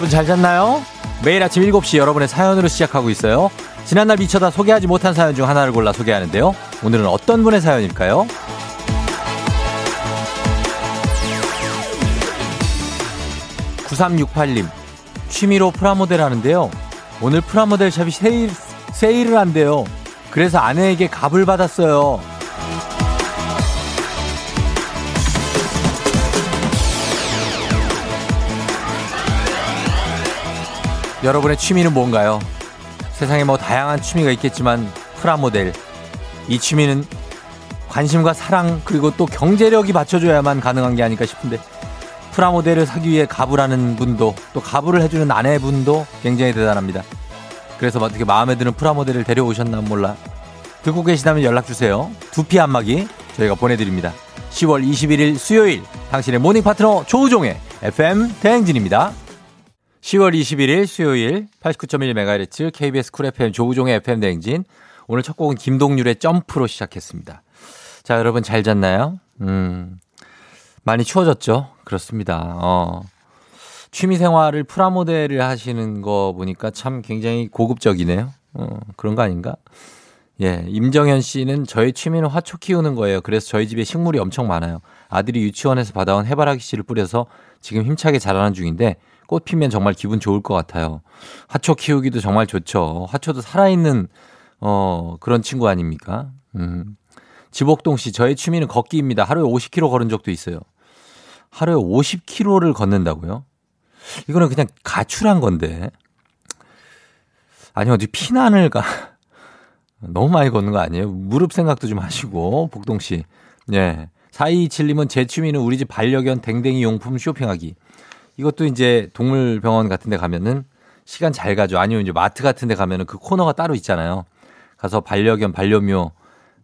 여러분 잘 잤나요? 매일 아침 7시 여러분의 사연으로 시작하고 있어요. 지난날 미쳐다 소개하지 못한 사연 중 하나를 골라 소개하는데요. 오늘은 어떤 분의 사연일까요? 9368님, 취미로 프라모델 하는데요. 오늘 프라모델 샵이 세일, 세일을 한대요. 그래서 아내에게 갑을 받았어요. 여러분의 취미는 뭔가요? 세상에 뭐 다양한 취미가 있겠지만 프라모델 이 취미는 관심과 사랑 그리고 또 경제력이 받쳐줘야만 가능한 게 아닐까 싶은데 프라모델을 사기 위해 가불하는 분도 또 가불을 해주는 아내분도 굉장히 대단합니다. 그래서 어떻게 마음에 드는 프라모델을 데려오셨나 몰라. 듣고 계시다면 연락주세요. 두피 안마기 저희가 보내드립니다. 10월 21일 수요일 당신의 모닝 파트너 조우종의 FM 대행진입니다. 10월 21일 수요일 89.1MHz KBS 쿨 FM 조우종의 FM 대행진 오늘 첫 곡은 김동률의 점프로 시작했습니다. 자 여러분 잘 잤나요? 음 많이 추워졌죠? 그렇습니다. 어. 취미 생활을 프라모델을 하시는 거 보니까 참 굉장히 고급적이네요. 어, 그런 거 아닌가? 예, 임정현 씨는 저희 취미는 화초 키우는 거예요. 그래서 저희 집에 식물이 엄청 많아요. 아들이 유치원에서 받아온 해바라기 씨를 뿌려서 지금 힘차게 자라는 중인데 꽃 피면 정말 기분 좋을 것 같아요. 화초 키우기도 정말 좋죠. 화초도 살아있는 어, 그런 친구 아닙니까? 음. 지복동 씨, 저의 취미는 걷기입니다. 하루에 50km 걸은 적도 있어요. 하루에 50km를 걷는다고요? 이거는 그냥 가출한 건데. 아니, 어디 피난을 가. 너무 많이 걷는 거 아니에요? 무릎 생각도 좀 하시고, 복동 씨. 예. 4227님은 제 취미는 우리 집 반려견 댕댕이 용품 쇼핑하기. 이것도 이제 동물병원 같은 데 가면은 시간 잘 가죠. 아니면 이제 마트 같은 데 가면은 그 코너가 따로 있잖아요. 가서 반려견, 반려묘,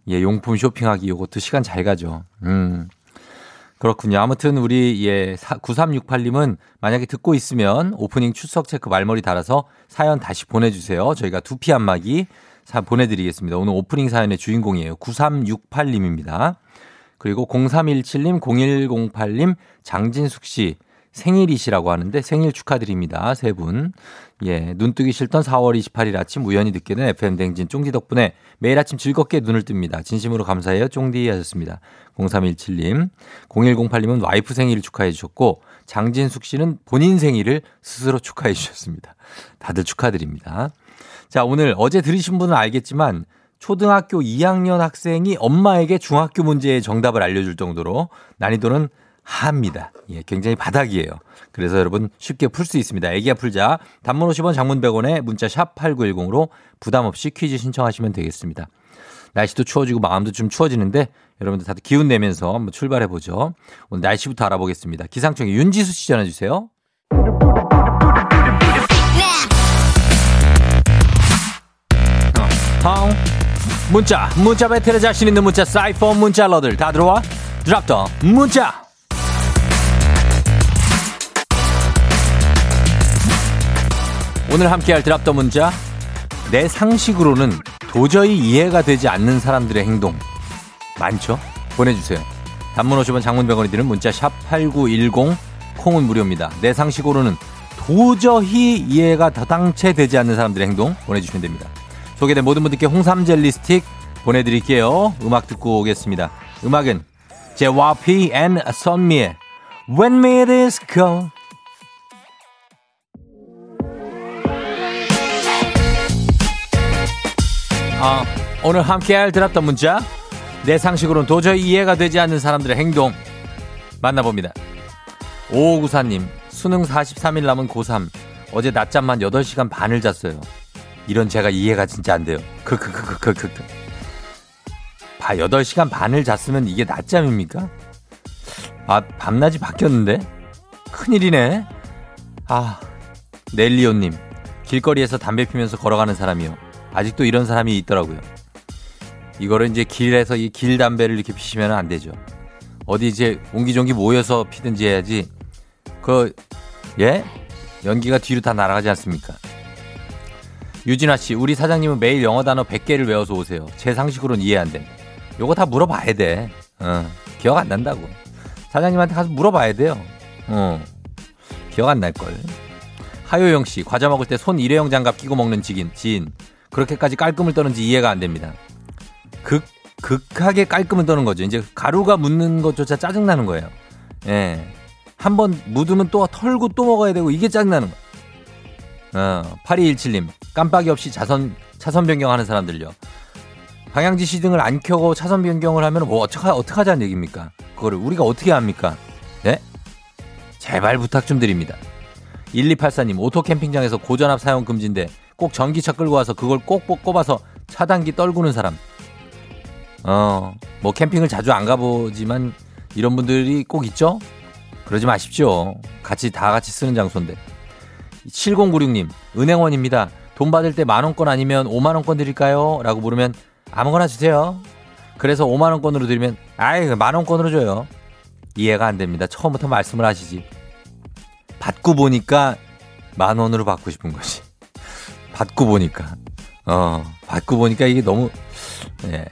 예, 용품 쇼핑하기 이것도 시간 잘 가죠. 음. 그렇군요. 아무튼 우리 예 9368님은 만약에 듣고 있으면 오프닝 출석 체크 말머리 달아서 사연 다시 보내주세요. 저희가 두피 안마기 사 보내드리겠습니다. 오늘 오프닝 사연의 주인공이에요. 9368님입니다. 그리고 0317님, 0108님, 장진숙 씨 생일이시라고 하는데 생일 축하드립니다. 세 분. 예, 눈뜨기 싫던 4월 28일 아침 우연히 듣게 된 FM 댕진 쫑디 덕분에 매일 아침 즐겁게 눈을 뜹니다. 진심으로 감사해요. 쫑디 하셨습니다. 0317님. 0108님은 와이프 생일을 축하해 주셨고 장진숙 씨는 본인 생일을 스스로 축하해 주셨습니다. 다들 축하드립니다. 자, 오늘 어제 들으신 분은 알겠지만 초등학교 2학년 학생이 엄마에게 중학교 문제의 정답을 알려줄 정도로 난이도는 합니다. 예, 굉장히 바닥이에요. 그래서 여러분 쉽게 풀 수 있습니다. 애기야 풀자. 단문 50원 장문 100원에 문자 샵 8910으로 부담 없이 퀴즈 신청하시면 되겠습니다. 날씨도 추워지고 마음도 좀 추워지는데 여러분들 다들 기운 내면서 한번 출발해 보죠. 오늘 날씨부터 알아보겠습니다. 기상청의 윤지수 씨 전해 주세요. 어, 문자 문자 배틀에 자신 있는 문자 사이퍼 문자 러들 다 들어와 드랍더 문자 오늘 함께할 드랍더 문자 내 상식으로는 도저히 이해가 되지 않는 사람들의 행동 많죠? 보내주세요. 단문 50원 장문 100원이 드는 문자 샵 8910 콩은 무료입니다. 내 상식으로는 도저히 이해가 다당체 되지 않는 사람들의 행동 보내주시면 됩니다. 소개된 모든 분들께 홍삼 젤리 스틱 보내드릴게요. 음악 듣고 오겠습니다. 음악은 JYP and 선미의 When We Disco 아, 오늘 함께할 Drop the 문자 내 상식으로는 도저히 이해가 되지 않는 사람들의 행동 만나봅니다. 5594님 수능 43일 남은 고3 어제 낮잠만 8시간 반을 잤어요. 이런 제가 이해가 진짜 안 돼요. 크크크크크크 봐 8시간 반을 잤으면 이게 낮잠입니까? 아 밤낮이 바뀌었는데? 큰일이네. 아 넬리오님 길거리에서 담배 피면서 걸어가는 사람이요. 아직도 이런 사람이 있더라고요. 이거를 이제 길에서 이 길 담배를 이렇게 피시면 안 되죠. 어디 이제 옹기종기 모여서 피든지 해야지. 그, 예? 연기가 뒤로 다 날아가지 않습니까? 유진아 씨, 우리 사장님은 매일 영어 단어 100개를 외워서 오세요. 제 상식으로는 이해 안 돼. 요거 다 물어봐야 돼. 어, 기억 안 난다고. 사장님한테 가서 물어봐야 돼요. 어, 기억 안 날걸. 하요영 씨, 과자 먹을 때 손 일회용 장갑 끼고 먹는 지인, 지인. 그렇게까지 깔끔을 떠는지 이해가 안 됩니다. 극, 극하게 깔끔을 떠는 거죠. 이제 가루가 묻는 것조차 짜증나는 거예요. 예. 한번 묻으면 또 털고 또 먹어야 되고 이게 짜증나는 거. 어, 8217님, 깜빡이 없이 자선, 차선 변경하는 사람들요. 방향지시등을 안 켜고 차선 변경을 하면 뭐 어떡하, 어떡하자는 얘기입니까? 그거를 우리가 어떻게 합니까? 네? 제발 부탁 좀 드립니다. 1284님, 오토 캠핑장에서 고전압 사용 금지인데 꼭 전기차 끌고 와서 그걸 꼭 꼽아서 차단기 떨구는 사람. 어, 뭐 캠핑을 자주 안 가보지만 이런 분들이 꼭 있죠? 그러지 마십시오. 같이 다 같이 쓰는 장소인데. 7096님, 은행원입니다. 돈 받을 때 만원권 아니면 5만원권 드릴까요? 라고 물으면 아무거나 주세요. 그래서 5만원권으로 드리면, 아이, 만원권으로 줘요. 이해가 안 됩니다. 처음부터 말씀을 하시지. 받고 보니까 만원으로 받고 싶은 거지. 받고 보니까. 어, 받고 보니까 이게 너무, 예.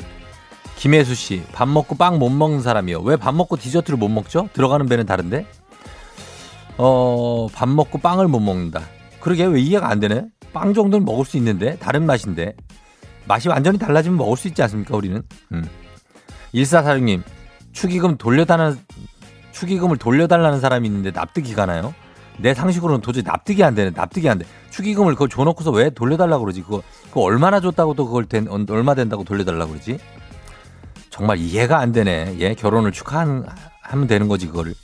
김혜수 씨, 밥 먹고 빵 못 먹는 사람이요. 왜 밥 먹고 디저트를 못 먹죠? 들어가는 배는 다른데? 어, 밥 먹고 빵을 못 먹는다. 그러게 왜 이해가 안 되네? 빵 정도는 먹을 수 있는데? 다른 맛인데? 맛이 완전히 달라지면 먹을 수 있지 않습니까, 우리는? 음. 1446님, 축의금 돌려달라는, 축의금을 돌려달라는 사람이 있는데 납득이 가나요? 내 상식으로는 도저히 납득이 안 되네. 납득이 안 돼. 축의금을 그걸 줘놓고서 왜 돌려달라고 그러지? 그거, 그거 얼마나 줬다고 또 그걸 된, 얼마 된다고 돌려달라고 그러지? 정말 이해가 안 되네. 예, 결혼을 축하하면 되는 거지, 그거를.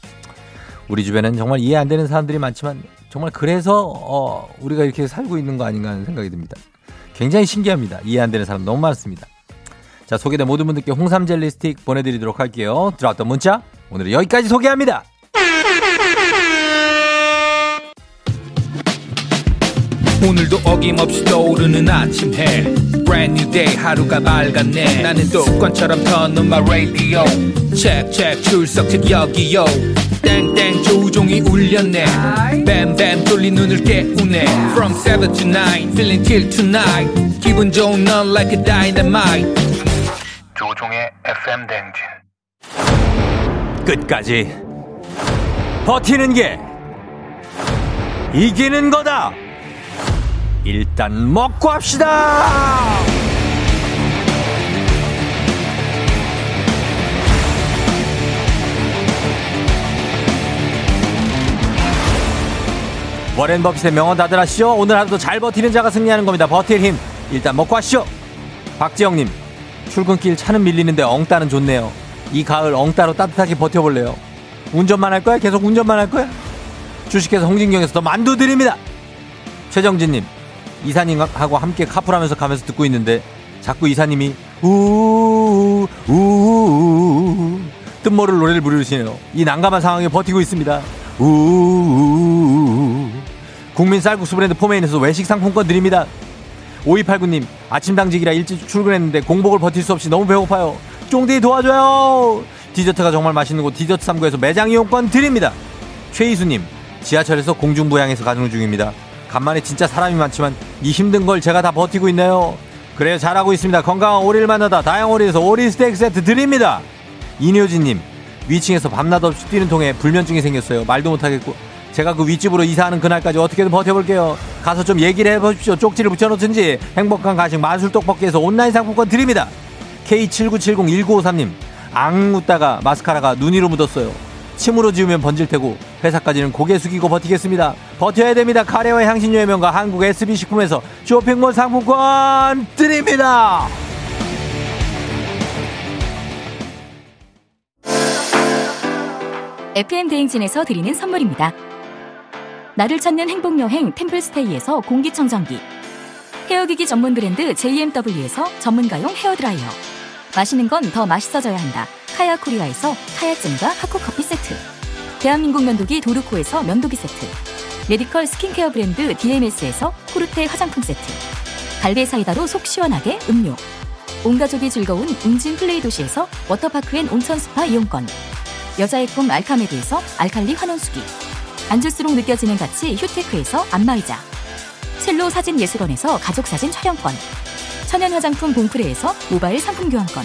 우리 주변엔 정말 이해 안 되는 사람들이 많지만 정말 그래서, 어, 우리가 이렇게 살고 있는 거 아닌가 하는 생각이 듭니다. 굉장히 신기합니다. 이해 안 되는 사람 너무 많습니다. 자, 소개된 모든 분들께 홍삼 젤리 스틱 보내드리도록 할게요. 들어왔던 문자, 오늘은 여기까지 소개합니다. 오늘도 어김없이 떠오르는 아침 해. Brand new day 하루가 밝았네. 나는 습관처럼 켜놓은 my radio. Check check 출석책 여기요. 땡땡 조종이 울렸네. 뱀뱀 돌린 눈을 깨우네. From 7 to 9 feeling till tonight. 기분 좋은 넌 like a dynamite. 조종의 FM 댕진. 끝까지 버티는 게 이기는 거다. 일단 먹고 합시다. 워렌 버핏의 명언 다들 아시죠? 오늘 하루도 잘 버티는 자가 승리하는 겁니다. 버틸 힘 일단 먹고 하시죠. 박지영님 출근길 차는 밀리는데 엉따는 좋네요. 이 가을 엉따로 따뜻하게 버텨볼래요. 운전만 할 거야? 계속 운전만 할 거야? 주식회사 홍진경에서 더 만두 드립니다. 최정진님 이사님하고 함께 카풀하면서 가면서 듣고 있는데 자꾸 이사님이 우우 우우 뜻모를 노래를 부르시네요. 이 난감한 상황에 버티고 있습니다. 우우 국민 쌀국수 브랜드 포메인에서 외식 상품권 드립니다. 5289님 아침 당직이라 일찍 출근했는데 공복을 버틸 수 없이 너무 배고파요. 쫑디 도와줘요. 디저트가 정말 맛있는 곳 디저트39에서 매장 이용권 드립니다. 최희수님 지하철에서 공중부양해서 가는 중입니다. 간만에 진짜 사람이 많지만 이 힘든 걸 제가 다 버티고 있네요. 그래요 잘하고 있습니다. 건강한 오리를 만나다 다향오리에서 오리 스테이크 세트 드립니다. 이효진님 위층에서 밤낮 없이 뛰는 통에 불면증이 생겼어요. 말도 못하겠고 제가 그 윗집으로 이사하는 그날까지 어떻게든 버텨볼게요. 가서 좀 얘기를 해보십시오. 쪽지를 붙여놓든지 행복한 가식 마술 떡볶이에서 온라인 상품권 드립니다. K79701953님 앙 웃다가 마스카라가 눈 위로 묻었어요. 침으로 지우면 번질 테고 회사까지는 고개 숙이고 버티겠습니다. 버텨야 됩니다. 카레와 향신료의 명가 한국 SB식품에서 쇼핑몰 상품권 드립니다. FM 대행진에서 드리는 선물입니다. 나를 찾는 행복 여행 템플스테이에서 공기청정기 헤어기기 전문 브랜드 JMW에서 전문가용 헤어 드라이어 맛있는 건 더 맛있어져야 한다. 카야 코리아에서 카야잼과 하코 커피 세트. 대한민국 면도기 도르코에서 면도기 세트. 메디컬 스킨케어 브랜드 DMS에서 코르테 화장품 세트. 갈배 사이다로 속 시원하게 음료. 온 가족이 즐거운 웅진 플레이 도시에서 워터파크 and 온천 스파 이용권. 여자의 꿈 알카메드에서 알칼리 환원수기. 앉을수록 느껴지는 가치 휴테크에서 안마의자. 첼로 사진 예술원에서 가족 사진 촬영권. 천연 화장품 봉프레에서 모바일 상품 교환권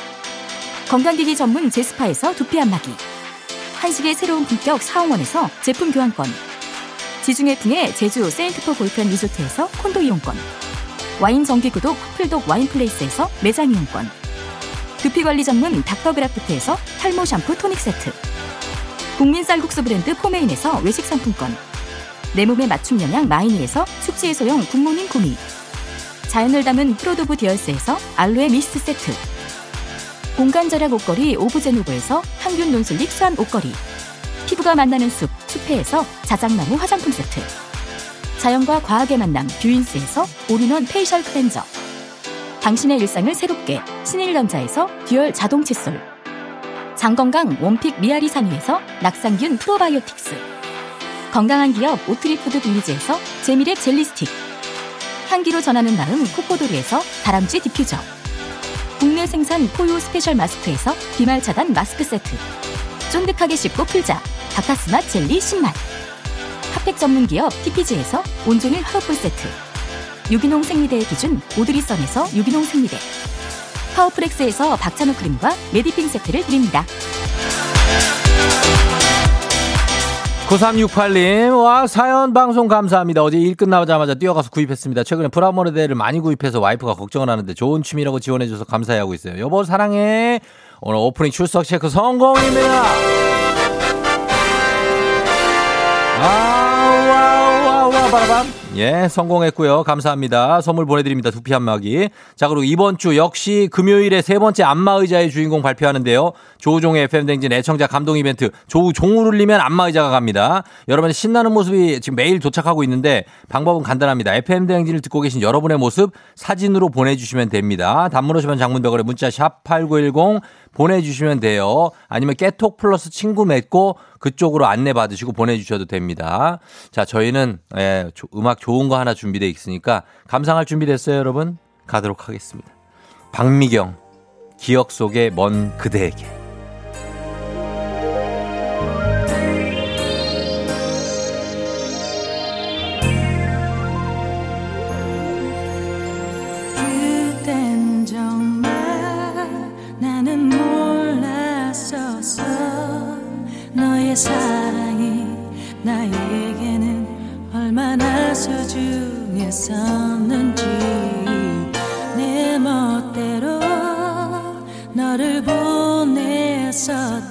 건강기기 전문 제스파에서 두피 안마기. 한식의 새로운 품격 사옹원에서 제품 교환권. 지중해 풍의 제주 세인트포 골프앤 리조트에서 콘도 이용권. 와인 정기구독 퍼플독 와인플레이스에서 매장 이용권. 두피관리 전문 닥터그라프트에서 탈모 샴푸 토닉 세트. 국민 쌀국수 브랜드 포메인에서 외식 상품권. 내 몸에 맞춤 영양 마이니에서 숙취 해소용 굿모닝 구미. 자연을 담은 Fruit of the Earth에서 알로에 미스트 세트 공간 절약 옷걸이 오브제노브에서 항균 논슬릭 수한 옷걸이 피부가 만나는 숲 숲회에서 자작나무 화장품 세트 자연과 과학의 만남 뷰인스에서 올인원 facial 클렌저 당신의 일상을 새롭게 신일전자에서 dual 자동 칫솔 장건강 원픽 미아리 산유에서 낙상균 프로바이오틱스 건강한 기업 오트리푸드 빌리지에서 재미랩 젤리 스틱 향기로 전하는 마음 코코도리에서 다람쥐 디퓨저 국내 생산 포유 스페셜 마스크에서 비말 차단 마스크 세트. 쫀득하게 씹고 풀자. 바카스맛 젤리 10만 핫팩 전문 기업 TPG에서 온종일 화롯불 세트. 유기농 생리대의 기준 오드리선에서 유기농 생리대. 파워프렉스에서 박찬호 크림과 메디핑 세트를 드립니다. 9368님, 와, 사연 방송 감사합니다. 어제 일 끝나자마자 뛰어가서 구입했습니다. 최근에 프라모델을 많이 구입해서 와이프가 걱정을 하는데 좋은 취미라고 지원해줘서 감사해하고 있어요. 여보, 사랑해. 오늘 오프닝 출석 체크 성공입니다. 아, 와우, 와우, 와우, 바라밤. 예, 성공했고요. 감사합니다. 선물 보내드립니다. 두피 안마기. 자, 그리고 이번 주 역시 금요일에 세 번째 안마의자의 주인공 발표하는데요. 조우종의 FM댕진 애청자 감동 이벤트. 조우종을 울리면 안마의자가 갑니다. 여러분의 신나는 모습이 지금 매일 도착하고 있는데 방법은 간단합니다. FM댕진을 듣고 계신 여러분의 모습 사진으로 보내주시면 됩니다. 단문 오십 원 장문 백 원 문자 샵8910 보내주시면 돼요. 아니면 깨톡 플러스 친구 맺고 그쪽으로 안내 받으시고 보내주셔도 됩니다. 자, 저희는 예, 음악 좋은 거 하나 준비되어 있으니까 감상할 준비됐어요, 여러분? 가도록 하겠습니다. 박미경, 기억 속의 먼 그대에게. 사랑이 나에게는 얼마나 소중했었는지 내 멋대로 너를 보냈었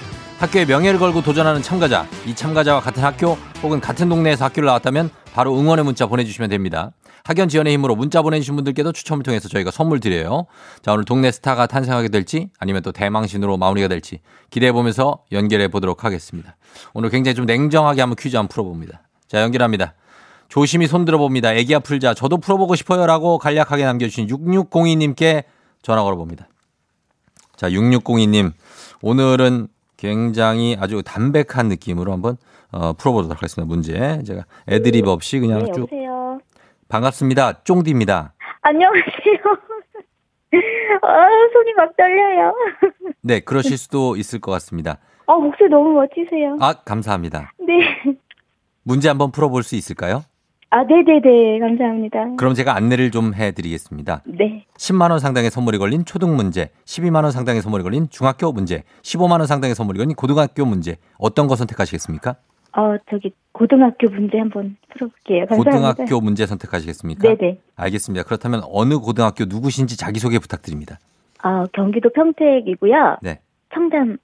학교의 명예를 걸고 도전하는 참가자, 이 참가자와 같은 학교 혹은 같은 동네에서 학교를 나왔다면 바로 응원의 문자 보내주시면 됩니다. 학연 지원의 힘으로 문자 보내주신 분들께도 추첨을 통해서 저희가 선물 드려요. 자, 오늘 동네 스타가 탄생하게 될지 아니면 또 대망신으로 마무리가 될지 기대해 보면서 연결해 보도록 하겠습니다. 오늘 굉장히 좀 냉정하게 한번 퀴즈 한번 풀어봅니다. 자, 연결합니다. 조심히 손 들어봅니다. 애기야 풀자. 저도 풀어보고 싶어요. 라고 간략하게 남겨주신 6602님께 전화 걸어봅니다. 자, 6602님. 오늘은 굉장히 아주 담백한 느낌으로 한번 어, 풀어보도록 하겠습니다. 문제. 제가 애드립 없이 그냥 네, 쭉. 여보세요. 반갑습니다. 쫑디입니다. 안녕하세요. 아, 손이 막 떨려요. 네, 그러실 수도 있을 것 같습니다. 아, 목소리 너무 멋지세요. 아, 감사합니다. 네. 문제 한번 풀어볼 수 있을까요? 아, 네네네. 감사합니다. 그럼 제가 안내를 좀 해드리겠습니다. 네. 10만 원 상당의 선물이 걸린 초등 문제, 12만 원 상당의 선물이 걸린 중학교 문제, 15만 원 상당의 선물이 걸린 고등학교 문제. 어떤 거 선택하시겠습니까? 어, 저기, 고등학교 문제 한번 풀어볼게요. 감사합니다. 고등학교 문제 선택하시겠습니까? 네네. 알겠습니다. 그렇다면 어느 고등학교 누구신지 자기소개 부탁드립니다. 아, 경기도 평택이고요. 네. 청담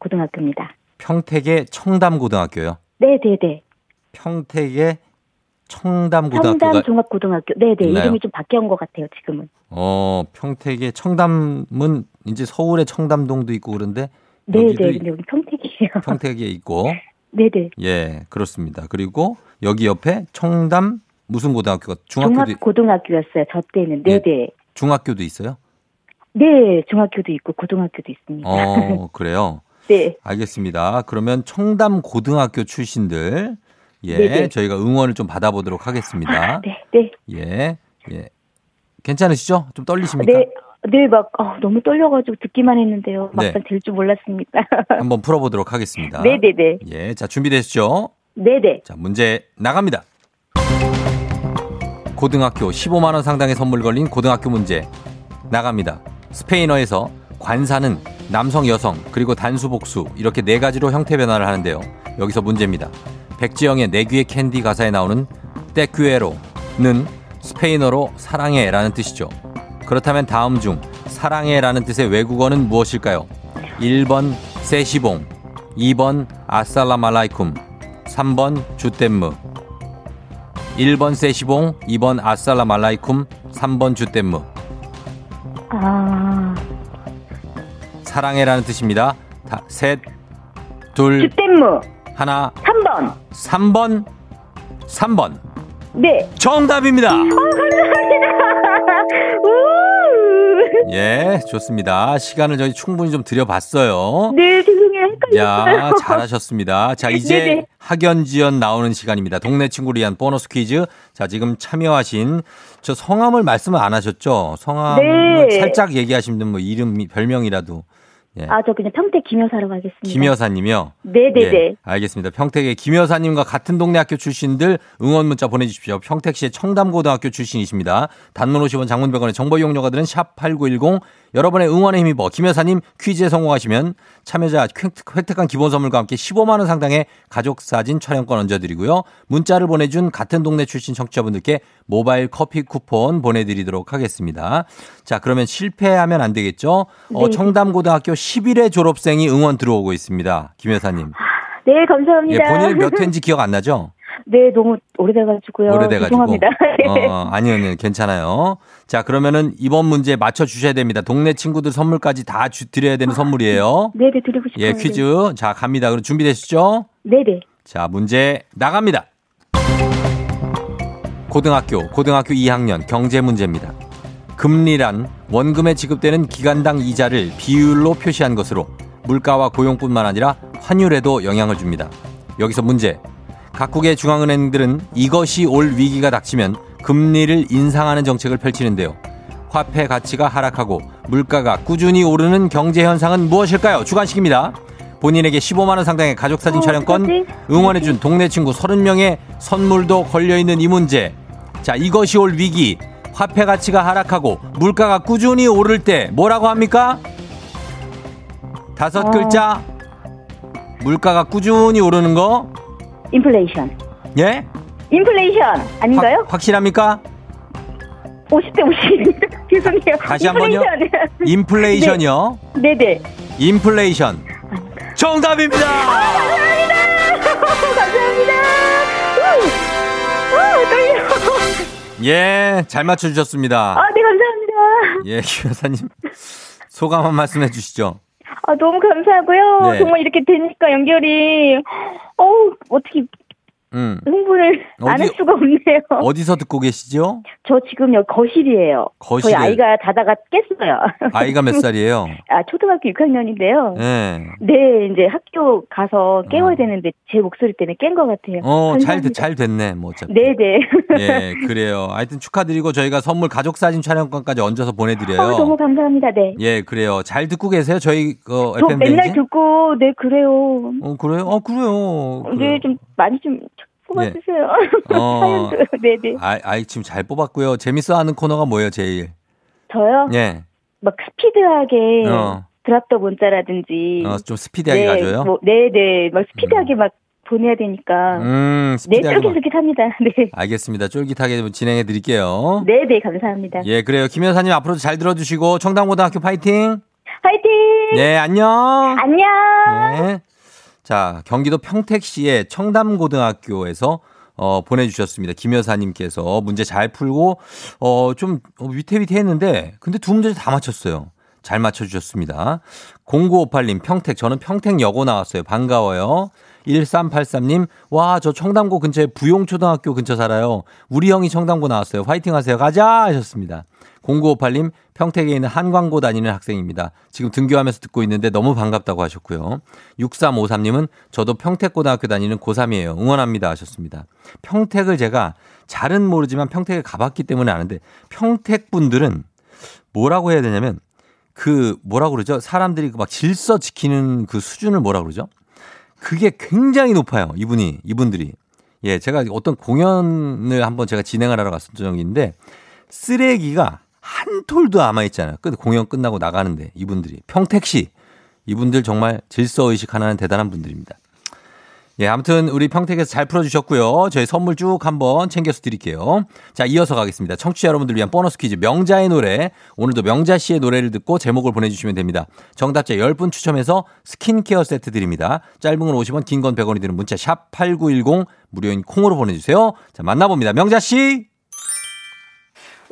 고등학교입니다. 평택의 청담 고등학교요. 네네네. 평택의 청담고등학교가 청담 종합고등학교. 네네. 있나요? 이름이 좀 바뀌어온 것 같아요, 지금은. 어 평택의 청담은 이제 서울의 청담동도 있고 그런데 네네. 여기도 근데 여기 평택이에요. 평택에 있고 네네. 예 그렇습니다. 그리고 여기 옆에 청담 무슨 고등학교가 중학교도 종합고등학교였어요, 저 때는. 예. 네네. 중학교도 있어요? 네, 중학교도 있고 고등학교도 있습니다. 어 그래요. 네. 알겠습니다. 그러면 청담 고등학교 출신들 예 네네. 저희가 응원을 좀 받아보도록 하겠습니다. 네, 네. 예 예. 괜찮으시죠? 좀 떨리십니까? 네, 네, 막, 어, 너무 떨려가지고 듣기만 했는데요. 네. 막상 될줄 몰랐습니다. 한번 풀어보도록 하겠습니다. 네 네 네. 예, 자 준비되시죠? 네 네. 자, 문제 나갑니다. 고등학교 15만 원 상당의 선물 걸린 고등학교 문제 나갑니다. 스페인어에서 관사는 남성, 여성, 그리고 단수, 복수 이렇게 네 가지로 형태 변화를 하는데요. 여기서 문제입니다. 백지영의 내 귀의 캔디 가사에 나오는 떼큐에로는 스페인어로 사랑해라는 뜻이죠. 그렇다면 다음 중 사랑해라는 뜻의 외국어는 무엇일까요? 1번 세시봉, 2번 아살라말라이쿰, 3번 주댐무. 1번 세시봉, 2번 아살라말라이쿰, 3번 주댐무. 아, 사랑해라는 뜻입니다. 다, 셋, 둘, 주댐무. 하나, 3번. 3번, 3번. 네. 정답입니다. 우! 예, 좋습니다. 시간을 저희 충분히 좀 드려봤어요. 네, 죄송해요. 헷갈렸어요. 야, 잘하셨습니다. 자, 이제 네네. 학연 지연 나오는 시간입니다. 동네 친구를 위한 보너스 퀴즈. 자, 지금 참여하신 저 성함을 말씀을 안 하셨죠? 성함을 네. 살짝 얘기하시면 뭐 이름, 별명이라도. 예. 아, 저 그냥 평택 김여사로 가겠습니다. 김 여사님이요. 네네네. 예, 알겠습니다. 평택의 김 여사님과 같은 동네 학교 출신들 응원 문자 보내주십시오. 평택시의 청담고등학교 출신이십니다. 단문 50원 장문 100원의 정보 이용료가 드는 샵8910 여러분의 응원에 힘입어 김 여사님 퀴즈에 성공하시면 참여자 획- 획득한 기본 선물과 함께 15만 원 상당의 가족 사진 촬영권 얹어드리고요. 문자를 보내준 같은 동네 출신 청취자분들께 모바일 커피 쿠폰 보내드리도록 하겠습니다. 자 그러면 실패하면 안 되겠죠? 어, 네. 청담고등학교 11회 졸업생이 응원 들어오고 있습니다. 김 여사님. 네, 예, 감사합니다. 본인은 몇 회인지 기억 안 나죠? 네, 너무 오래돼가지고요. 오래돼가지고. 죄송합니다. 네. 어, 아니요, 아니요, 괜찮아요. 자, 그러면은 이번 문제 맞춰 주셔야 됩니다. 동네 친구들 선물까지 다 주, 드려야 되는 선물이에요. 네 네, 드리고 싶어요. 예, 퀴즈. 자, 갑니다. 그럼 준비되시죠? 네 네. 자, 문제 나갑니다. 고등학교, 고등학교 2학년 경제 문제입니다. 금리란 원금에 지급되는 기간당 이자를 비율로 표시한 것으로 물가와 고용뿐만 아니라 환율에도 영향을 줍니다. 여기서 문제. 각국의 중앙은행들은 이것이 올 위기가 닥치면 금리를 인상하는 정책을 펼치는데요. 화폐 가치가 하락하고 물가가 꾸준히 오르는 경제 현상은 무엇일까요? 주관식입니다. 본인에게 15만 원 상당의 가족 사진 어, 촬영권, 어떡하지? 응원해 준 동네 친구 30명의 선물도 걸려 있는 이 문제. 자, 이것이 올 위기. 화폐 가치가 하락하고 물가가 꾸준히 오를 때 뭐라고 합니까? 다섯 어. 글자. 물가가 꾸준히 오르는 거. 인플레이션. 예? 인플레이션 아닌가요? 확, 확실합니까? 50대 50. 죄송해요. 다시 한 번요. 인플레이션. 인플레이션이요. 네네. 인플레이션. 정답입니다. 감사합니다. 예, 잘 맞춰주셨습니다. 아, 네, 감사합니다. 예, 김 여사님. 소감 한 말씀 해주시죠. 아, 너무 감사하고요. 네. 정말 이렇게 되니까 연결이, 어우, 어떻게, 음. 흥분을 안할 수가 없네요. 어디서 듣고 계시죠? 저 지금 여기 거실이에요. 거실에. 저희 아이가 자다가 깼어요. 아이가 몇 살이에요? 아, 초등학교 6학년인데요. 예. 네, 이제 학교 가서 깨워야 되는데 제 목소리 때문에 깬 것 같아요. 어, 잘, 감사합니다. 됐- 잘 됐네, 뭐, 어차피. 네네. 예, 그래요. 하여튼 축하드리고 저희가 선물 가족 사진 촬영권까지 얹어서 보내드려요. 어, 너무 감사합니다. 네. 예, 그래요. 잘 듣고 계세요? 저희, 그, 저 FM 맨날? 듣고, 네, 그래요. 어, 그래요? 어, 그래요. 네, 그래요. 좀 많이 좀 뽑아주세요. 어. 사연도. 네네. 아, 아이, 지금 잘 뽑았고요. 재밌어 하는 코너가 뭐예요, 제일? 저요? 예. 막 스피드하게 어. 드랍더 문자라든지. 어, 좀 스피디하게 가줘요? 뭐, 네네. 막 스피드하게 막 보내야 되니까. 음, 네, 쫄깃쫄깃합니다. 네. 알겠습니다. 쫄깃하게 진행해 드릴게요. 네 네, 감사합니다. 예, 그래요. 김 여사님 앞으로도 잘 들어주시고, 청담고등학교 파이팅! 화이팅! 네, 안녕! 안녕! 네. 자, 경기도 평택시의 청담고등학교에서 어, 보내주셨습니다. 김 여사님께서 문제 잘 풀고, 어, 좀 어, 위태위태 했는데, 근데 두 문제 다 맞췄어요. 잘 맞춰주셨습니다. 0958님, 평택. 저는 평택여고 나왔어요. 반가워요. 1383님, 와, 저 청담고 근처에 부용초등학교 근처 살아요. 우리 형이 청담고 나왔어요. 화이팅 하세요. 가자! 하셨습니다. 0958님, 평택에 있는 한광고 다니는 학생입니다. 지금 등교하면서 듣고 있는데 너무 반갑다고 하셨고요. 6353님은 저도 평택고등학교 다니는 고3이에요. 응원합니다. 하셨습니다. 평택을 제가 잘은 모르지만 평택에 가봤기 때문에 아는데 평택 분들은 뭐라고 해야 되냐면 그 뭐라고 그러죠? 사람들이 그 막 질서 지키는 그 수준을 뭐라 그러죠? 그게 굉장히 높아요. 이분이, 이분들이. 예, 제가 어떤 공연을 한번 제가 진행을 하러 적이 있는데 쓰레기가 한 톨도 남아있잖아요. 끝, 공연 끝나고 나가는데 이분들이. 평택시. 이분들 정말 질서의식 하나는 대단한 분들입니다. 예, 아무튼 우리 평택에서 잘 풀어주셨고요. 저희 선물 쭉 한번 챙겨서 드릴게요. 자, 이어서 가겠습니다. 청취자 여러분들 위한 보너스 퀴즈 명자의 노래. 오늘도 명자 씨의 노래를 듣고 제목을 보내주시면 됩니다. 정답자 10분 추첨해서 스킨케어 세트 드립니다. 짧은 건 50원, 긴 건 100원이 드는 문자 샵 8910 무료인 콩으로 보내주세요. 자, 만나봅니다. 명자 씨.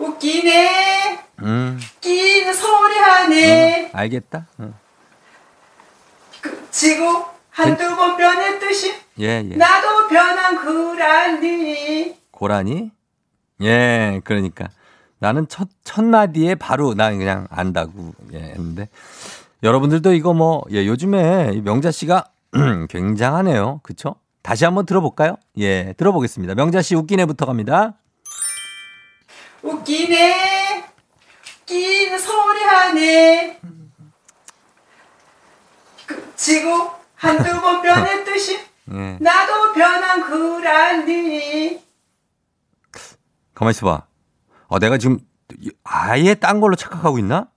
웃기네. 음, 웃기는 소리 하네. 알겠다. 응. 지구 한두 번 변했듯이 예, 예. 나도 변한 그란니. 고라니? 예, 그러니까. 나는 첫, 첫 마디에 바로 난 그냥 안다고, 예, 했는데. 여러분들도 이거 뭐, 예, 요즘에 이 명자 씨가 굉장하네요. 그쵸? 다시 한번 들어볼까요? 예, 들어보겠습니다. 명자 씨 웃기네부터 갑니다. 웃기네. 웃기는 소리 하네. 그 지구 한두 번 변했듯이 예. 나도 변한 그란니. 가만히 있어봐. 어, 내가 지금 아예 딴 걸로 착각하고 있나?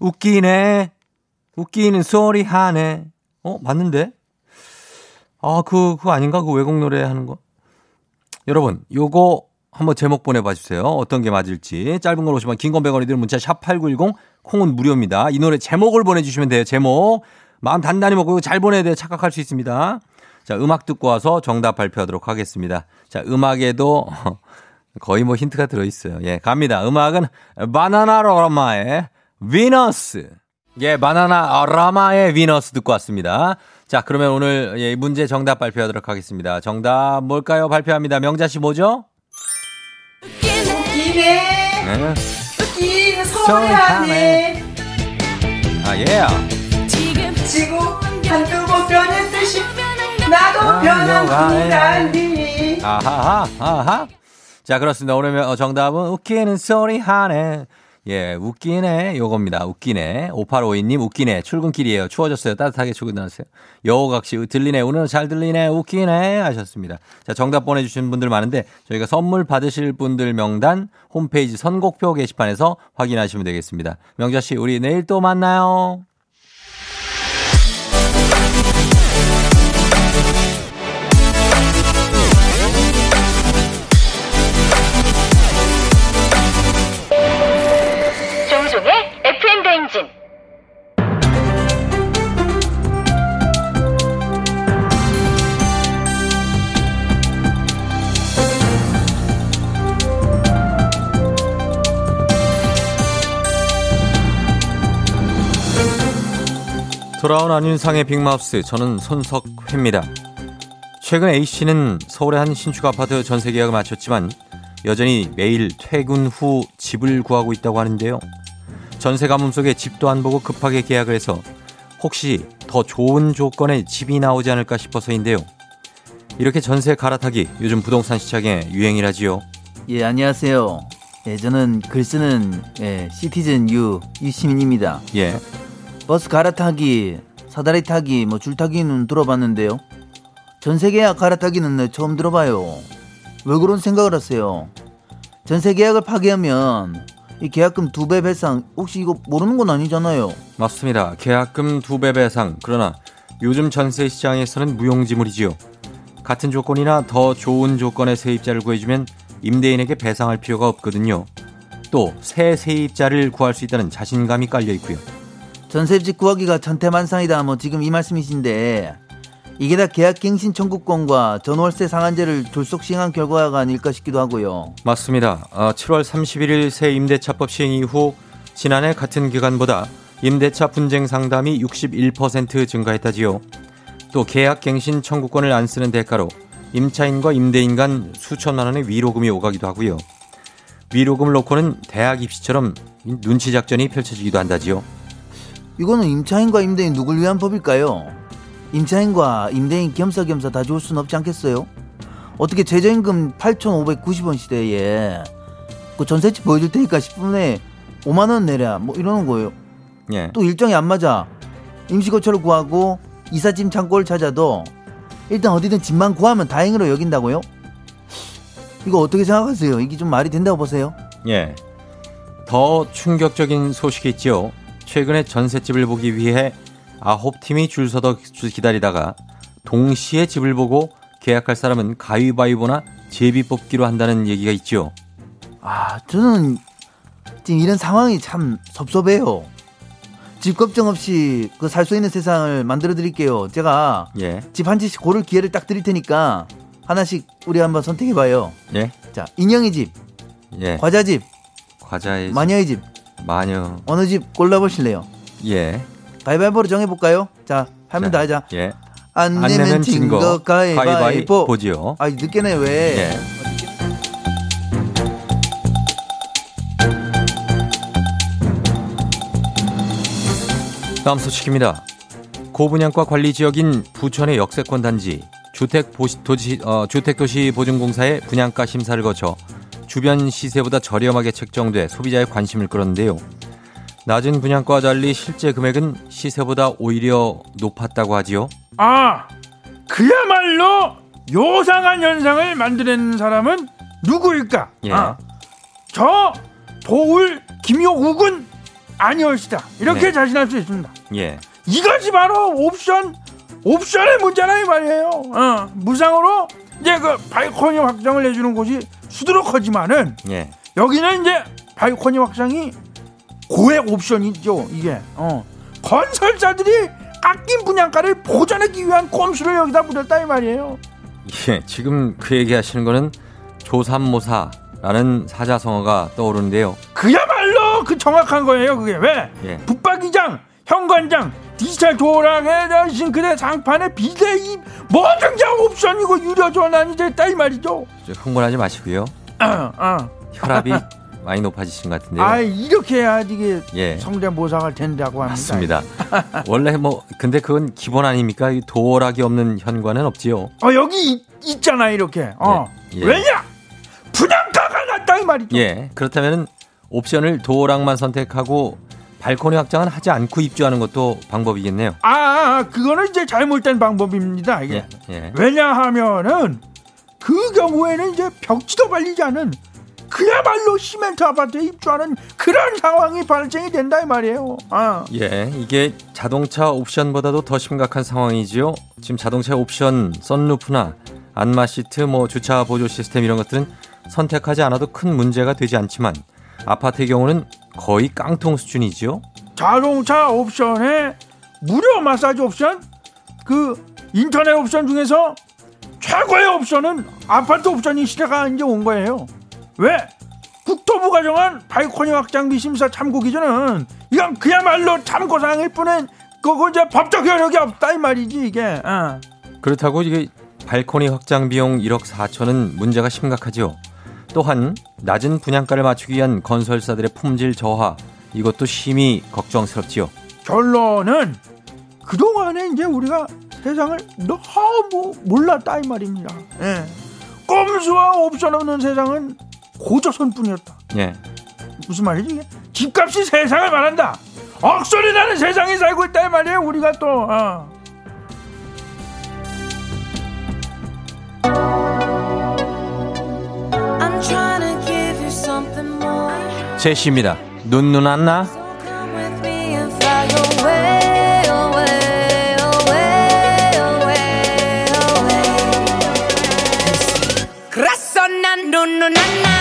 웃기네. 웃기는 소리 하네. 어, 맞는데? 아, 그, 그거 아닌가? 그 외국 노래 하는 거? 여러분, 요거 한번 제목 보내봐 주세요. 어떤 게 맞을지. 짧은 걸 오시면 긴건 100원이 드는 문자 샵 8910 콩은 무료입니다. 이 노래 제목을 보내주시면 돼요. 제목. 마음 단단히 먹고 잘 보내야 돼요. 착각할 수 있습니다. 자, 음악 듣고 와서 정답 발표하도록 하겠습니다. 자, 음악에도 거의 뭐 힌트가 들어있어요. 예, 갑니다. 음악은 바나나 라마의 위너스. 예, 바나나 라마의 위너스 듣고 왔습니다. 자, 그러면 오늘 예, 문제 정답 발표하도록 하겠습니다. 정답 뭘까요? 발표합니다. 명자 씨 뭐죠? 웃기네. 네. 웃기는 소리 하네. 아, 예. 지구 한두 번 변했듯이 나도 아, 변한. 그란니. 아하하, 아하. 자, 그렇습니다. 오늘 어, 정답은 웃기는 소리 하네. 예, 웃기네. 요겁니다. 웃기네. 5852님, 웃기네. 출근길이에요. 추워졌어요. 따뜻하게 출근하세요. 여우각시, 들리네. 오늘은 잘 들리네. 웃기네. 하셨습니다. 자, 정답 보내주신 분들 많은데, 저희가 선물 받으실 분들 명단 홈페이지 선곡표 게시판에서 확인하시면 되겠습니다. 명자씨, 우리 내일 또 만나요. 돌아온 안윤상의 빅마우스 저는 손석회입니다. 최근 A씨는 서울의 한 신축 아파트 전세 계약을 마쳤지만 여전히 매일 퇴근 후 집을 구하고 있다고 하는데요. 전세 가뭄 속에 집도 안 보고 급하게 계약을 해서 혹시 더 좋은 조건의 집이 나오지 않을까 싶어서인데요. 이렇게 전세 갈아타기 요즘 부동산 시장에 유행이라지요. 예, 안녕하세요. 예, 저는 글 쓰는 예, 시티즌 유 유시민입니다. 예. 버스 갈아타기, 사다리 타기, 뭐 줄타기는 들어봤는데요. 전 세 계약 갈아타기는 네, 처음 들어봐요. 왜 그런 생각을 하세요? 전세 계약을 파기하면 이 계약금 두 배 배상 혹시 이거 모르는 건 아니잖아요. 맞습니다. 계약금 두 배 배상. 그러나 요즘 전세 시장에서는 무용지물이지요. 같은 조건이나 더 좋은 조건의 세입자를 구해주면 임대인에게 배상할 필요가 없거든요. 또 새 세입자를 구할 수 있다는 자신감이 깔려 있고요. 전세집 구하기가 천태만상이다 뭐 지금 이 말씀이신데 이게 다 계약갱신 청구권과 전월세 상한제를 졸속 시행한 결과가 아닐까 싶기도 하고요. 맞습니다. 어, 7월 31일 새 임대차법 시행 이후 지난해 같은 기간보다 임대차 분쟁 상담이 61% 증가했다지요. 또 계약 갱신 청구권을 안 쓰는 대가로 임차인과 임대인 간 수천만 원의 위로금이 오가기도 하고요. 위로금을 놓고는 대학 입시처럼 눈치 작전이 펼쳐지기도 한다지요. 이거는 임차인과 임대인 누굴 위한 법일까요? 임차인과 임대인 겸사겸사 다 좋을 순 없지 않겠어요? 어떻게 최저임금 8,590원 시대에 그 전세집 보여줄 테니까 10분에 5만 원 내랴 뭐 이러는 거예요. 예. 또 일정이 안 맞아. 임시거처를 구하고 이삿짐 창고를 찾아도 일단 어디든 집만 구하면 다행으로 여긴다고요? 이거 어떻게 생각하세요? 이게 좀 말이 된다고 보세요? 예. 더 충격적인 소식이 있지요. 최근에 전셋집을 보기 위해 아홉 팀이 줄 서서 기다리다가 동시에 집을 보고 계약할 사람은 가위바위보나 제비 뽑기로 한다는 얘기가 있죠. 아, 저는 지금 이런 상황이 참 섭섭해요. 집 걱정 없이 그 살 수 있는 세상을 만들어 드릴게요. 제가 예. 집한 채씩 고를 기회를 딱 드릴 테니까 하나씩 우리 한번 선택해 봐요. 예. 자, 인형의 집, 예. 과자 집, 과자의 마녀의 집. 마녀. 어느 집 골라 보실래요? 예. 가위바위보로 정해 볼까요? 자, 하면 자, 다 하자. 예. 안 안 내면 내면 진진거거 가위바위보. 가위바위보지요. 아, 늦게네 왜? 예. 다음 소식입니다. 고분양가 관리 지역인 부천의 역세권 단지 주택 보시, 도시, 어, 주택도시 보증공사의 분양가 심사를 거쳐 주변 시세보다 저렴하게 책정돼 소비자의 관심을 끌었는데요. 낮은 분양가와 달리 실제 금액은 시세보다 오히려 높았다고 하지요. 아, 그야말로 요상한 현상을 만들어낸 사람은 누구일까? 예. 아, 저 도울 김효욱은 아니었다. 이렇게 네. 자신할 수 있습니다. 예. 이것이 바로 옵션 옵션의 문제라 이 말이에요. 어, 무상으로 이제 그 발코니 확장을 해주는 곳이 수두룩하지만은 예. 여기는 이제 발코니 확장이 고액 옵션이죠. 이게 어. 건설사들이 깎인 분양가를 보전하기 위한 꼼수를 여기다 부렸다 이 말이에요. 예, 지금 그 얘기 하시는 거는 조삼모사라는 사자성어가 떠오르는데요. 그야말로 그 정확한 거예요. 그게 왜? 예. 붙박이장, 현관장, 디지털 도랑에 대한 싱크대 상판에 비대입 모든 게 옵션이고 유료 전환이 됐다 이 말이죠. 저 흥분하지 마시고요. 어, 어. 혈압이 많이 높아지신 것 같은데요. 아 이렇게 해야 이게 예. 성대모사가 된다고 합니다. 맞습니다. 원래 뭐 근데 그건 기본 아닙니까? 이 도어락이 없는 현관은 없지요. 어 여기 있, 있잖아 이렇게. 어. 예, 예. 왜냐? 분양가가 낮다 이 말이죠. 예. 그렇다면 옵션을 도어락만 선택하고 발코니 확장은 하지 않고 입주하는 것도 방법이겠네요. 아, 아, 그거는 이제 잘못된 방법입니다. 이게. 예. 예. 왜냐하면은 그 경우에는 이제 벽지도 발리지 않은 그야말로 시멘트 아파트에 입주하는 그런 상황이 발생이 된다 이 말이에요. 아. 예, 이게 자동차 옵션보다도 더 심각한 상황이지요. 지금 자동차 옵션, 썬루프나 안마 시트, 뭐 주차 보조 시스템 이런 것들은 선택하지 않아도 큰 문제가 되지 않지만 아파트의 경우는 거의 깡통 수준이지요. 자동차 옵션에 무료 마사지 옵션 그 인터넷 옵션 중에서 최고의 옵션은 아파트 옵션이 시대가 이제 온 거예요. 왜? 국토부가 정한 발코니 확장 비 심사 참고 기준은 이건 그야말로 참고사항일 뿐인 그거 이제 법적 효력이 없다 이 말이지 이게. 어. 그렇다고 이게 발코니 확장 비용 1억 4천은 문제가 심각하지요. 또한 낮은 분양가를 맞추기 위한 건설사들의 품질 저하 이것도 심히 걱정스럽지요. 결론은 그동안에 이제 우리가 세상을 너무 몰랐다 이 말입니다. 예. 꼼수와 옵션 없는 세상은 고조선뿐이었다. 예. 무슨 말이지? 집값이 세상을 말한다. 억소리 나는 세상에 살고 있다 이 말이에요. 우리가 또 어. 제시입니다. 눈 눈 안나? Come with me and fly away, away, away, away, away. 그래서 난 눈눈 안나 눈눈안나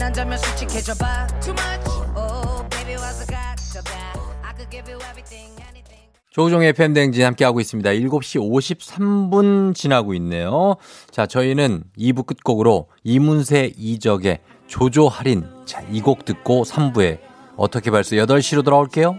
원한다면 솔직해져봐 Too much Oh baby 와서 가져봐 I could give you everything 조우종의 FM 댕진 함께하고 있습니다. 7시 53분 지나고 있네요. 자, 저희는 2부 끝곡으로 이문세 이적의 조조 할인. 자, 이 곡 듣고 3부에 어떻게 발수 8시로 돌아올게요.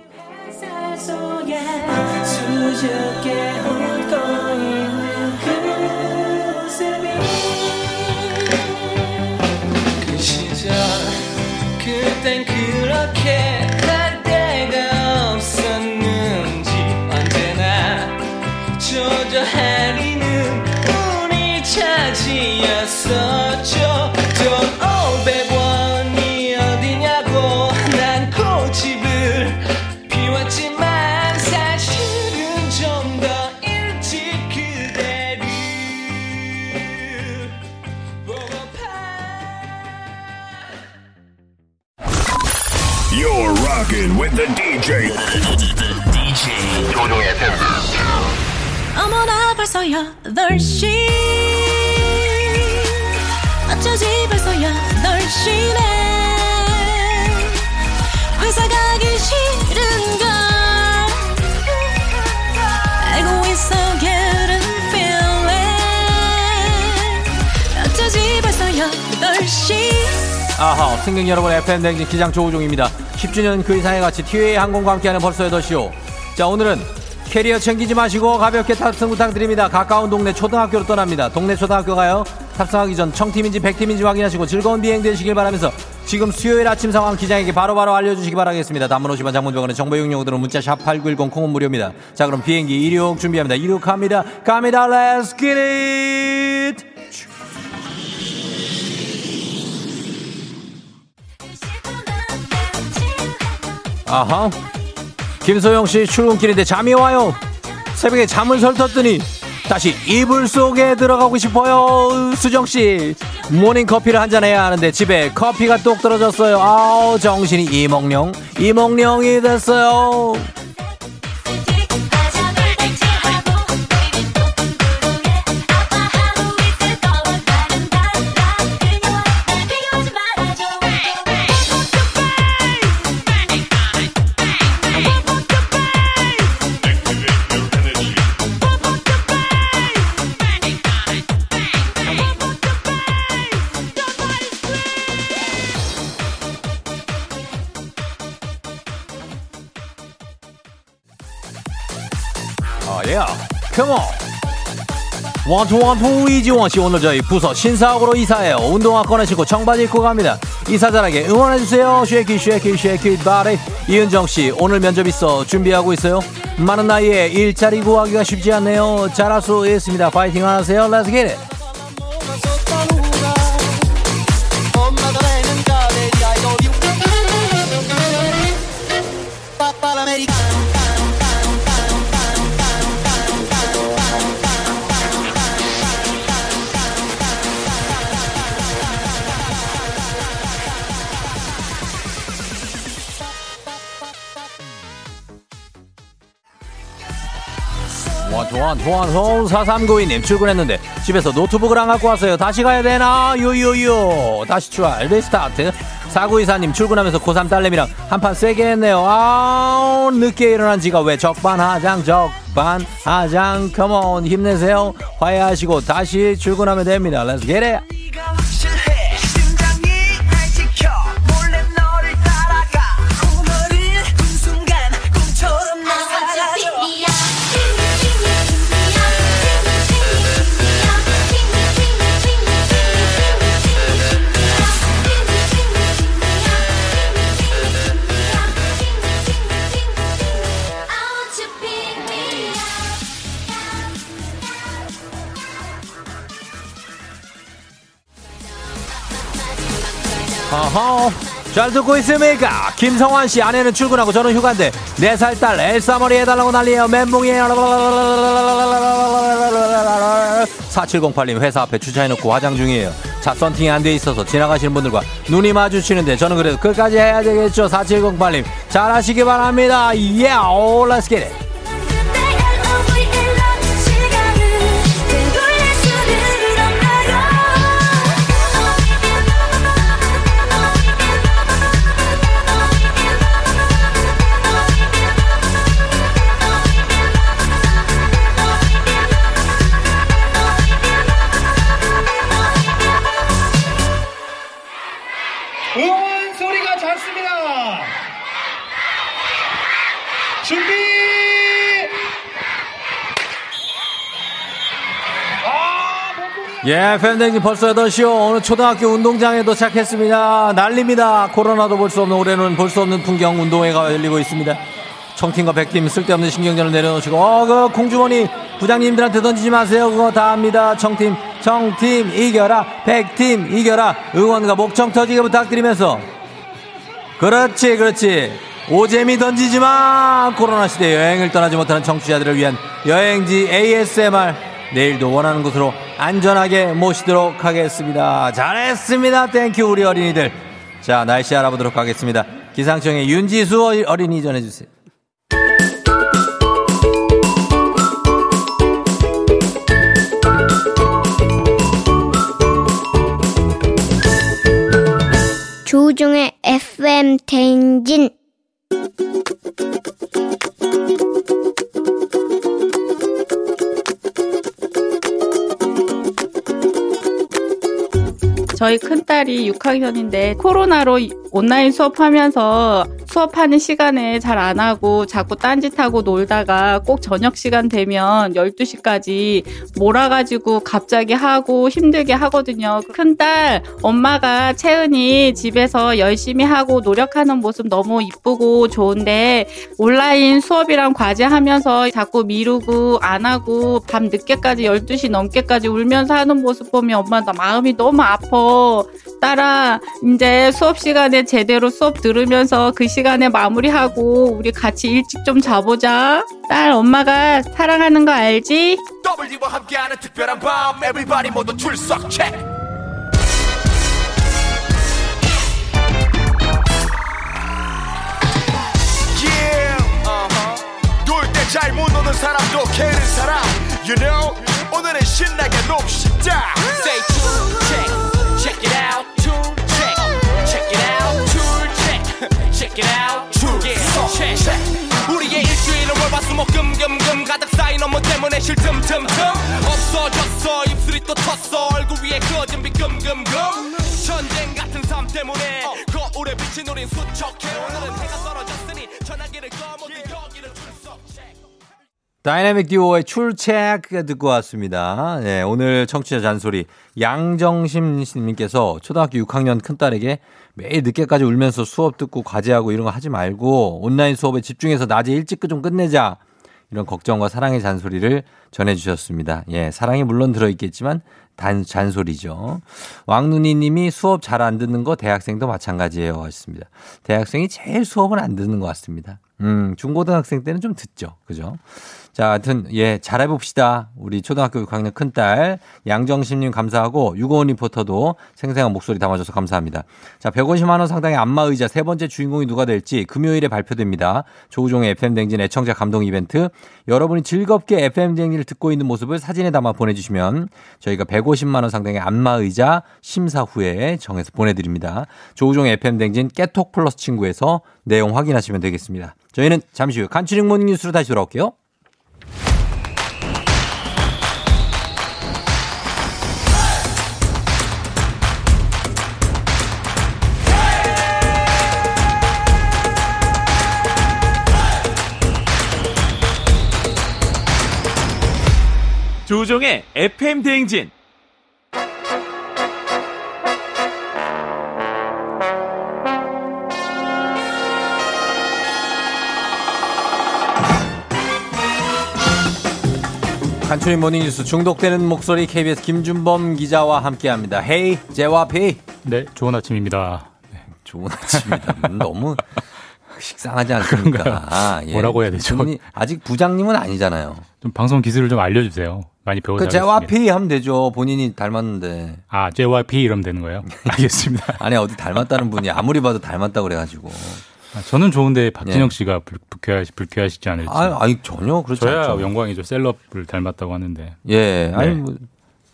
Rocking with the DJ. DJ. 조종의 FM. 어머나 벌써 8시 어쩌지 벌써 8시네 회사 가기 싫은걸 알고 있어 getting feeling 어쩌지 벌써 8시 아하, 승객 여러분, FM 댕진 기장 조우종입니다. 10주년 그 이상의 가치 티웨이 항공과 함께하는 벌써 8시요. 자, 오늘은 캐리어 챙기지 마시고 가볍게 탑승 부탁드립니다. 가까운 동네 초등학교로 떠납니다. 동네 초등학교 가요. 탑승하기 전 청팀인지 백팀인지 확인하시고 즐거운 비행 되시길 바라면서 지금 수요일 아침 상황 기장에게 바로바로 알려주시기 바라겠습니다. 단문 50원 장문병원의 정보 이용료들은 문자 샵8910 콩은 무료입니다. 자 그럼 비행기 이륙 준비합니다. 이륙합니다. 갑니다. Let's! 아하. 김소영 씨 출근길인데 잠이 와요. 새벽에 잠을 설쳤더니 다시 이불 속에 들어가고 싶어요. 수정 씨 모닝 커피를 한 잔 해야 하는데 집에 커피가 뚝 떨어졌어요. 아우 정신이 이몽룡 이몽룡이 됐어요. one two one two 이지원 씨 오늘 저희 부서 신사옥으로 이사해요. 운동화 꺼내시고 청바지 입고 갑니다. 이사 잘하게 응원해 주세요. shake it shake it shake it body. 이은정 씨 오늘 면접 있어 준비하고 있어요. 많은 나이에 일자리 구하기가 쉽지 않네요. 잘할 수 있습니다. 파이팅 하세요. Let's. 원투원투원투원 4392님 출근했는데 집에서 노트북을 안 갖고 왔어요. 다시 가야 되나? 유유유. 다시 출발. restart. 4924님 출근하면서 고3 딸내미랑 한판 세게 했네요. 아 늦게 일어난 지가 왜 적반하장 적반하장 come on 힘내세요. 화해하시고 다시 출근하면 됩니다. It. 어 허. 잘 듣고 있습니까? 김성환 씨 아내는 출근하고 저는 휴가인데 네살딸 엘사 머리 해달라고 난리예요. 멘붕이에요. 4708님 회사 앞에 주차해놓고 화장 중이에요. 차 썬팅이 안 돼 있어서 지나가시는 분들과 눈이 마주치는데 저는 그래도 끝까지 해야 되겠죠. 4708님 잘하시기 바랍니다. 예, 오, let's get it. 예, 팬데믹 벌써 8시요. 오늘 초등학교 운동장에 도착했습니다. 난립니다. 코로나도 볼 수 없는 올해는 볼 수 없는 풍경 운동회가 열리고 있습니다. 청팀과 백팀 쓸데없는 신경전을 내려놓으시고, 어, 그 공주머니 부장님들한테 던지지 마세요. 그거 다 합니다. 청팀, 청팀 이겨라. 백팀 이겨라. 응원과 목청 터지게 부탁드리면서. 그렇지, 그렇지. 오재미 던지지 마! 코로나 시대 여행을 떠나지 못하는 청취자들을 위한 여행지 ASMR. 내일도 원하는 곳으로 안전하게 모시도록 하겠습니다. 잘했습니다. thank you, 우리 어린이들. 자, 날씨 알아보도록 하겠습니다. 기상청의 윤지수 어린이 전해주세요. 조우종의 FM 대행진 저희 큰딸이 6학년인데 코로나로 온라인 수업하면서 수업하는 시간에 잘 안 하고 자꾸 딴짓하고 놀다가 꼭 저녁 시간 되면 12시까지 몰아가지고 갑자기 하고 힘들게 하거든요. 큰딸, 엄마가 채은이 집에서 열심히 하고 노력하는 모습 너무 이쁘고 좋은데 온라인 수업이랑 과제 하면서 자꾸 미루고 안 하고 밤 늦게까지 12시 넘게까지 울면서 하는 모습 보면 엄마 나 마음이 너무 아파. 딸아, 이제 수업 시간에 제대로 수업 들으면서 그 시간에 마무리하고 우리 같이 일찍 좀 자보자. 딸, 엄마가 사랑하는 거 알지? W와 함께하는 특별한 밤 Everybody 모두 출석 Yeah, uh-huh. 놀때 잘못 노는 사람도 캐는 사람 You know 오늘은 신나게 놉시다 Say tune check Check check it out. Tune yeah, check. 우리의 일주일은 월화수목금금금 가득 쌓인 업무 때문에 쉴 틈틈틈. 없어졌어. 입술이 또 텄어. 얼굴 위에 그어진 비 금금금. 전쟁 같은 삶 때문에 거울에 비친 우린 수척해. 오늘은 해가 떨어졌으니 전화기를 꺼. 출석 다이나믹 듀오의 출첵 듣고 왔습니다. 네, 오늘 청취자 잔소리 양정심 님께서 초등학교 6학년 큰딸에게 매일 늦게까지 울면서 수업 듣고 과제하고 이런 거 하지 말고 온라인 수업에 집중해서 낮에 일찍 좀 끝내자. 이런 걱정과 사랑의 잔소리를 전해주셨습니다. 예, 사랑이 물론 들어있겠지만 단 잔소리죠. 왕눈이 님이 수업 잘 안 듣는 거 대학생도 마찬가지예요. 하셨습니다. 대학생이 제일 수업을 안 듣는 것 같습니다. 음, 중고등학생 때는 좀 듣죠. 그죠? 자, 하여튼, 예, 잘해봅시다. 우리 초등학교 6학년 큰딸, 양정심님 감사하고, 유고원 리포터도 생생한 목소리 담아줘서 감사합니다. 자, 150만원 상당의 안마의자 세 번째 주인공이 누가 될지 금요일에 발표됩니다. 조우종의 FM댕진 애청자 감동 이벤트. 여러분이 즐겁게 FM댕진을 듣고 있는 모습을 사진에 담아 보내주시면 저희가 150만원 상당의 안마의자 심사 후에 정해서 보내드립니다. 조우종의 FM댕진 깨톡 플러스 친구에서 내용 확인하시면 되겠습니다. 저희는 잠시 후 간추린 모닝 뉴스로 다시 돌아올게요. 조종의 FM 대행진. 간추린 모닝뉴스 중독되는 목소리 KBS 김준범 기자와 함께합니다. 헤이 제와 피. 네, 좋은 아침입니다. 좋은 아침입니다. 음, 너무 식상하지 않습니까? 아, 예. 뭐라고 해야 되죠? 아직 부장님은 아니잖아요. 좀 방송 기술을 좀 알려주세요. 많이 배워서. 그피 하면 되죠. 본인이 닮았는데. 아, JYP 이러면 되는 거예요? 알겠습니다. 아니 어디 닮았다는 분이 아무리 봐도 닮았다고 그래가지고. 아, 저는 좋은데 박진영 예. 씨가 불, 불쾌하시, 불쾌하시지 않을지. 아, 아니 전혀 그렇지 저야 않죠. 영광이죠. 셀럽을 닮았다고 하는데. 예, 아니 네. 뭐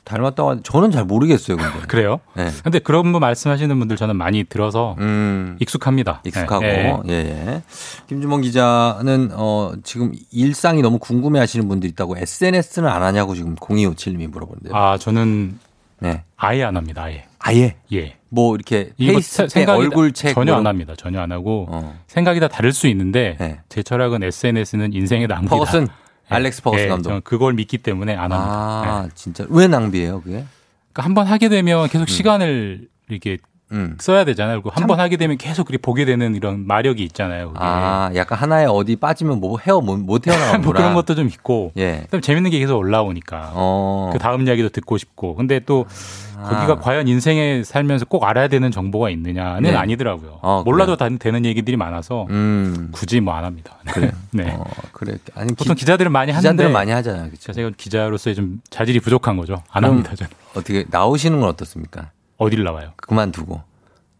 닮았다고 하는데 저는 잘 모르겠어요, 근데. 그래요? 네. 근데 그런 분 말씀하시는 분들 저는 많이 들어서 음. 익숙합니다. 익숙하고 네. 예, 예. 김주mon 기자는 어 지금 일상이 너무 궁금해 하시는 분들 있다고 SNS는 안 하냐고 지금 0257님이 물어보는데요. 아, 저는 네. 아예 안 합니다. 아예. 아예? 예. 뭐 이렇게 페이스 세- 생각이 얼굴 책 전혀 뭐안 합니다. 전혀 안 하고 어. 생각이 다 다를 수 있는데 네. 제 철학은 SNS는 인생의 낭비다. 퍼거슨 알렉스 퍼거슨 예, 감독. 그걸 믿기 때문에 안 합니다. 아, 네. 진짜 왜 낭비예요, 그게? 그러니까 한 번 하게 되면 계속 시간을 이렇게 음. 써야 되잖아요. 그리고 한 번 하게 되면 계속 그렇게 보게 되는 이런 마력이 있잖아요. 그게. 아, 약간 하나에 어디 빠지면 뭐 헤어 못, 못 헤어나오구나. 뭐 그런 것도 좀 있고. 예. 그다음에 재밌는 게 계속 올라오니까. 어. 그 다음 이야기도 듣고 싶고. 근데 또 아. 거기가 과연 인생에 살면서 꼭 알아야 되는 정보가 있느냐는 네. 아니더라고요. 어, 몰라도 다 되는 얘기들이 많아서 음. 굳이 뭐 안 합니다. 그래. 네. 어, 그래. 아니 보통 기, 기자들은 많이 하는데 기자들은 많이 하잖아요. 그렇죠. 제가 기자로서의 좀 자질이 부족한 거죠. 안 합니다. 저는. 어떻게 나오시는 건 어떻습니까? 어딜 나와요? 그만두고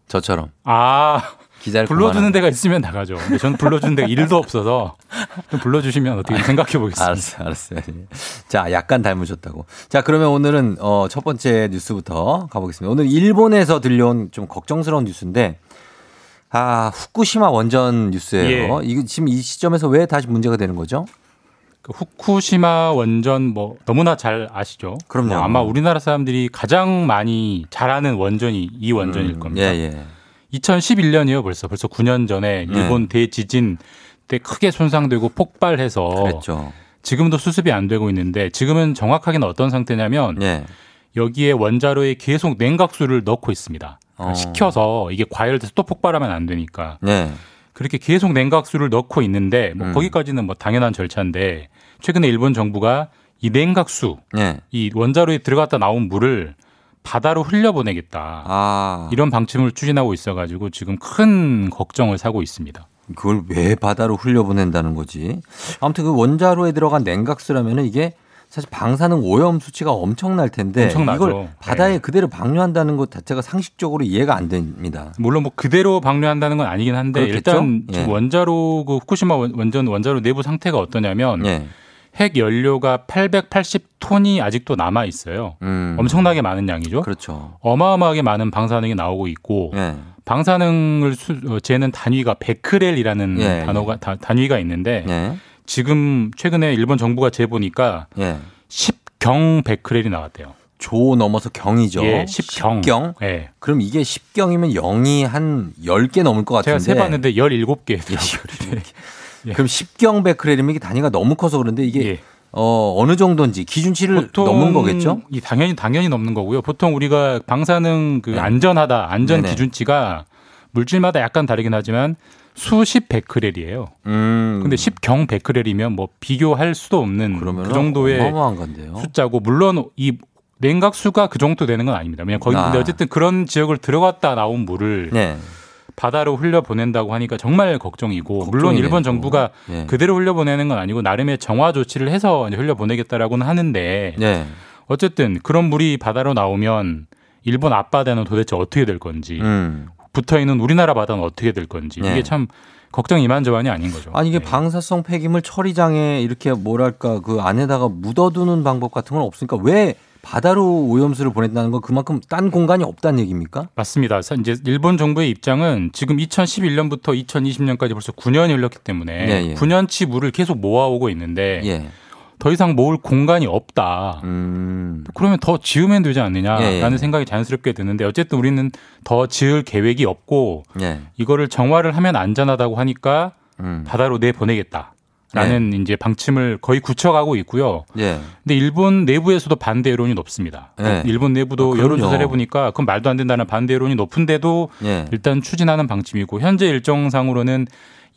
저처럼 아 기자를 불러주는. 데가 있으면 나가죠. 근데 저는 불러주는 데가 일도 없어서 좀 불러주시면 어떻게 생각해 보겠습니다. 알았어요, 알았어요. 예. 자, 약간 닮으셨다고. 자, 그러면 오늘은 어, 첫 번째 뉴스부터 가보겠습니다. 오늘 일본에서 들려온 좀 걱정스러운 뉴스인데, 아, 후쿠시마 원전 뉴스예요. 예. 이거 지금 이 시점에서 왜 다시 문제가 되는 거죠? 그 후쿠시마 원전 뭐 너무나 잘 아시죠? 그럼요. 뭐 아마 우리나라 사람들이 가장 많이 잘 아는 원전이 이 원전일 음, 겁니다. 예, 예. 2011년이에요. 벌써 벌써 9년 전에 네. 일본 대지진 때 크게 손상되고 폭발해서 그랬죠. 지금도 수습이 안 되고 있는데 지금은 정확하게는 어떤 상태냐면 예. 여기에 원자로에 계속 냉각수를 넣고 있습니다. 어. 식혀서 이게 과열돼서 또 폭발하면 안 되니까 네. 그렇게 계속 냉각수를 넣고 있는데 뭐 음. 거기까지는 뭐 당연한 절차인데 최근에 일본 정부가 이 냉각수 예. 이 원자로에 들어갔다 나온 물을 바다로 흘려보내겠다 아, 이런 방침을 추진하고 있어가지고 지금 큰 걱정을 사고 있습니다. 그걸 왜 바다로 흘려보낸다는 거지? 아무튼 그 원자로에 들어간 냉각수라면은 이게 사실 방사능 오염 수치가 엄청날 텐데 엄청나죠. 이걸 바다에 네. 그대로 방류한다는 것 자체가 상식적으로 이해가 안 됩니다. 물론 뭐 그대로 방류한다는 건 아니긴 한데 그렇겠죠? 일단 예. 원자로 그 후쿠시마 원- 원전 원자로 내부 상태가 어떠냐면 예. 핵 연료가 880톤이 아직도 남아 있어요. 음. 엄청나게 많은 양이죠. 그렇죠. 어마어마하게 많은 방사능이 나오고 있고 예. 방사능을 수, 어, 재는 단위가 베크렐이라는 예, 단어가 다- 단위가 있는데 예. 지금 최근에 일본 정부가 재보니까 예. 10경 베크렐이 나왔대요. 조 넘어서 경이죠. 예, 10경. 10경? 예. 그럼 이게 10경이면 0이 한 10개 넘을 것 같은데. 제가 세봤는데 17개. 예. 그럼 10경 베크렐이면 이게 단위가 너무 커서 그런데 이게 예. 어, 어느 정도인지 기준치를 넘는 거겠죠? 이 당연히 당연히 넘는 거고요. 보통 우리가 방사능 그 네. 안전하다 안전 네네. 기준치가 물질마다 약간 다르긴 하지만 수십 베크렐이에요. 음. 근데 10경 베크렐이면 뭐 비교할 수도 없는 그 정도의. 숫자고 물론 이 냉각수가 그 정도 되는 건 아닙니다. 왜냐면 거기 아. 근데 어쨌든 그런 지역을 들어갔다 나온 물을 네. 바다로 흘려 보낸다고 하니까 정말 걱정이고 물론 걱정이네, 일본 또. 정부가 예. 그대로 흘려 보내는 건 아니고 나름의 정화 조치를 해서 이제 흘려 보내겠다라고는 하는데 네. 어쨌든 그런 물이 바다로 나오면 일본 앞바다는 도대체 어떻게 될 건지 음. 붙어 있는 우리나라 바다는 어떻게 될 건지 네. 이게 참 걱정 이만저만이 아닌 거죠. 아니 이게 방사성 폐기물 처리장에 이렇게 뭐랄까 그 안에다가 묻어두는 방법 같은 건 없으니까 왜 바다로 오염수를 보낸다는 건 그만큼 딴 공간이 없다는 얘기입니까? 맞습니다. 사- 이제 일본 정부의 입장은 지금 2011년부터 2020년까지 벌써 9년이 흘렀기 때문에 예, 예. 9년치 물을 계속 모아오고 있는데 예. 더 이상 모을 공간이 없다. 그러면 더 지으면 되지 않느냐라는 음. 예, 예. 생각이 자연스럽게 드는데 어쨌든 우리는 더 지을 계획이 없고 예. 이거를 정화를 하면 안전하다고 하니까 음. 바다로 내 보내겠다. 라는 이제 방침을 거의 굳혀가고 있고요. 예. 근데 일본 내부에서도 반대 여론이 높습니다. 네. 일본 내부도 아, 그럼요. 여론 조사를 해보니까 그건 말도 안 된다는 반대 여론이 높은데도 예. 일단 추진하는 방침이고 현재 일정상으로는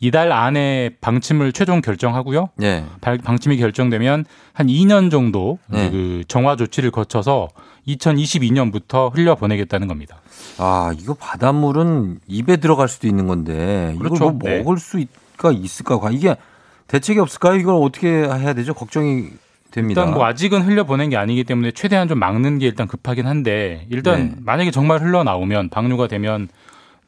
이달 안에 방침을 최종 결정하고요. 예. 발- 방침이 결정되면 한 2년 정도 네. 그 정화 조치를 거쳐서 2022년부터 흘려 보내겠다는 겁니다. 아 이거 바닷물은 입에 들어갈 수도 있는 건데 그렇죠. 이걸 뭐 네. 먹을 수가 있을까? 이게 대책이 없을까요? 이걸 어떻게 해야 되죠? 걱정이 됩니다. 일단 뭐 아직은 흘려 보낸 게 아니기 때문에 최대한 좀 막는 게 일단 급하긴 한데 일단 네. 만약에 정말 흘러 나오면 방류가 되면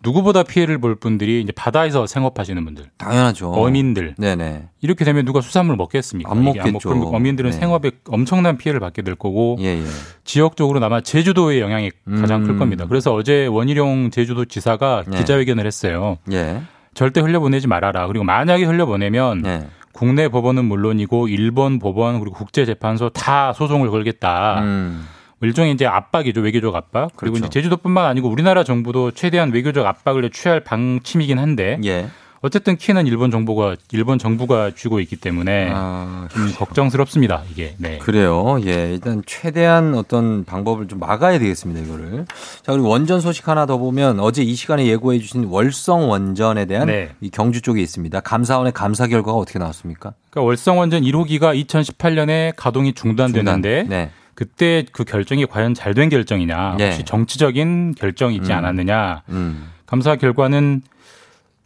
누구보다 피해를 볼 분들이 이제 바다에서 생업하시는 분들, 당연하죠. 어민들 네네. 이렇게 되면 누가 수산물 먹겠습니까? 안 먹겠죠. 그럼 어민들은 네. 생업에 엄청난 피해를 받게 될 거고 예, 예. 지역적으로 아마 제주도의 영향이 가장 음. 클 겁니다. 그래서 어제 원희룡 제주도 지사가 네. 기자회견을 했어요. 예. 절대 흘려보내지 말아라. 그리고 만약에 흘려보내면 네. 국내 법원은 물론이고 일본 법원 그리고 국제재판소 다 소송을 걸겠다. 음. 일종의 이제 압박이죠 외교적 압박. 그리고 그렇죠. 이제 제주도뿐만 아니고 우리나라 정부도 최대한 외교적 압박을 취할 방침이긴 한데 예. 어쨌든 키는 일본 정부가 일본 정부가 쥐고 있기 때문에 아, 좀 걱정스럽습니다 이게. 네. 그래요. 예. 일단 최대한 어떤 방법을 좀 막아야 되겠습니다, 이거를. 자, 그리고 원전 소식 하나 더 보면 어제 이 시간에 예고해 주신 월성 원전에 대한 네. 이 경주 쪽에 있습니다. 감사원의 감사 결과가 어떻게 나왔습니까? 그러니까 월성 원전 1호기가 2018년에 가동이 중단됐는데 중단. 네. 그때 그 결정이 과연 잘 된 결정이냐, 네. 혹시 정치적인 결정이 있지 음. 않았느냐. 음. 감사 결과는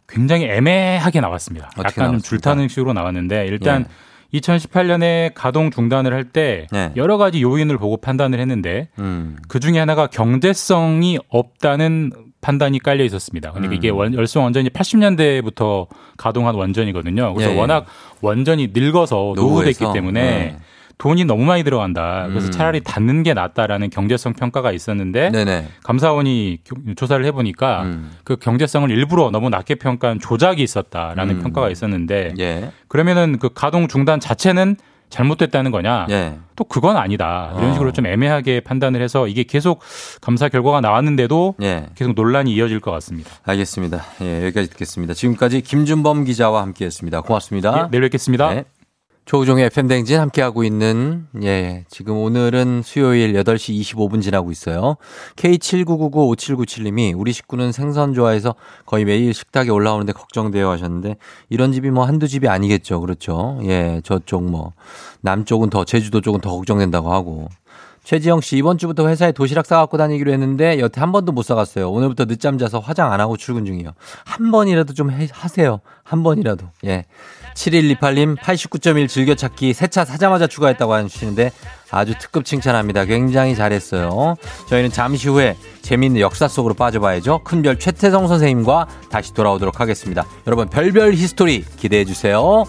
굉장히 애매하게 나왔습니다. 약간 좀 나왔습니까? 줄타는 식으로 나왔는데 일단 예. 2018년에 가동 중단을 할때 네. 여러 가지 요인을 보고 판단을 했는데 음. 그 중에 하나가 경제성이 없다는 판단이 깔려 있었습니다. 그러니까 음. 이게 원, 열성 원전이 80년대부터 가동한 원전이거든요. 그래서 예, 예. 워낙 원전이 늙어서 노후됐기? 때문에 네. 돈이 너무 많이 들어간다. 그래서 음. 차라리 닫는 게 낫다라는 경제성 평가가 있었는데 네네. 감사원이 교- 조사를 해보니까 음. 그 경제성을 일부러 너무 낮게 평가한 조작이 있었다라는 음. 평가가 있었는데 예. 그러면은 그 가동 중단 자체는 잘못됐다는 거냐? 예. 또 그건 아니다. 이런 어. 식으로 좀 애매하게 판단을 해서 이게 계속 감사 결과가 나왔는데도 예. 계속 논란이 이어질 것 같습니다. 알겠습니다. 예, 여기까지 듣겠습니다. 지금까지 김준범 기자와 함께 했습니다. 고맙습니다. 예, 내일 뵙겠습니다. 네. 조우종의 FM댕진 함께하고 있는, 예, 지금 오늘은 수요일 8시 25분 지나고 있어요. K79995797님이 우리 식구는 생선 좋아해서 거의 매일 식탁에 올라오는데 걱정돼요 하셨는데 이런 집이 뭐 한두 집이 아니겠죠. 그렇죠. 예, 저쪽 뭐, 남쪽은 더, 제주도 쪽은 더 걱정된다고 하고. 최지영 씨, 이번 주부터 회사에 도시락 싸갖고 다니기로 했는데 여태 한 번도 못 싸갔어요. 오늘부터 늦잠 자서 화장 안 하고 출근 중이에요. 한 번이라도 좀 해- 하세요. 한 번이라도. 예. 7128님, 89.1 즐겨찾기 새 차 사자마자 추가했다고 하시는데 아주 특급 칭찬합니다. 굉장히 잘했어요. 저희는 잠시 후에 재미있는 역사 속으로 빠져봐야죠. 큰별 최태성 선생님과 다시 돌아오도록 하겠습니다. 여러분, 별별 히스토리 기대해 주세요.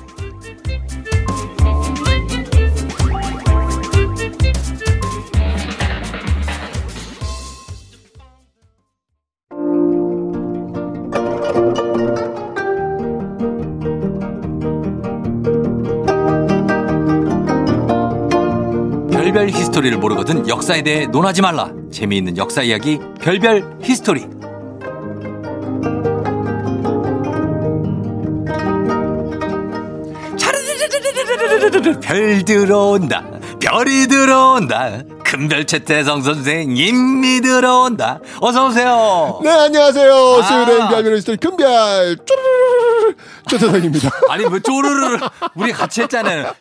별별 히스토리를 모르거든 역사에 대해 논하지 말라. 재미있는 역사 이야기 별별 히스토리. 별 들어온다. 별이 들어온다. 큰별 최태성 선생님이 들어온다. 어서 오세요. 네, 안녕하세요. 아. 수요일엔 별별 히스토리 금별 쪼르르르 최태성입니다. 아니 뭐 쪼르르 우리 같이 했잖아요.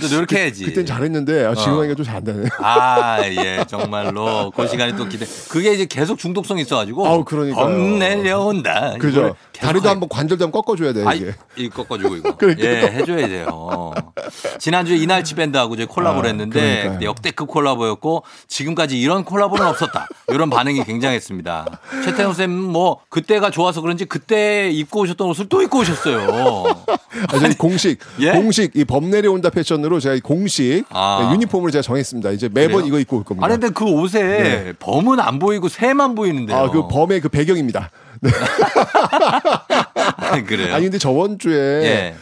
때도 노력해야지. 그땐 잘했는데 아, 지금 어. 하니까 좀 잘 안 되네. 아, 예, 정말로. 그 시간에 또 기대. 그게 이제 계속 중독성이 있어가지고. 아우, 그러니까요. 범 내려온다. 그죠. 다리도 한번 관절도 한번 꺾어줘야 돼 이게. 이 꺾어주고 이거. 그러니까요. 예, 해줘야 돼요. 지난주에 이날치 밴드하고 저희 콜라보를 아, 했는데 그러니까요. 역대급 콜라보였고 지금까지 이런 콜라보는 없었다. 이런 반응이 굉장했습니다. 최태형 쌤뭐 그때가 좋아서 그런지 그때 입고 오셨던 옷을 또 입고 오셨어요. 아, 저희 공식 예? 공식 이 범 내려온다 패션 으로 제가 이 공식 아. 네, 유니폼을 제가 정했습니다. 이제 매번 그래요? 이거 입고 올 겁니다. 아니 근데 그 옷에 네. 범은 안 보이고 새만 보이는데요. 아, 그 범의 그 배경입니다. 네. 아, 그래요? 아니 근데 저번 주에 예.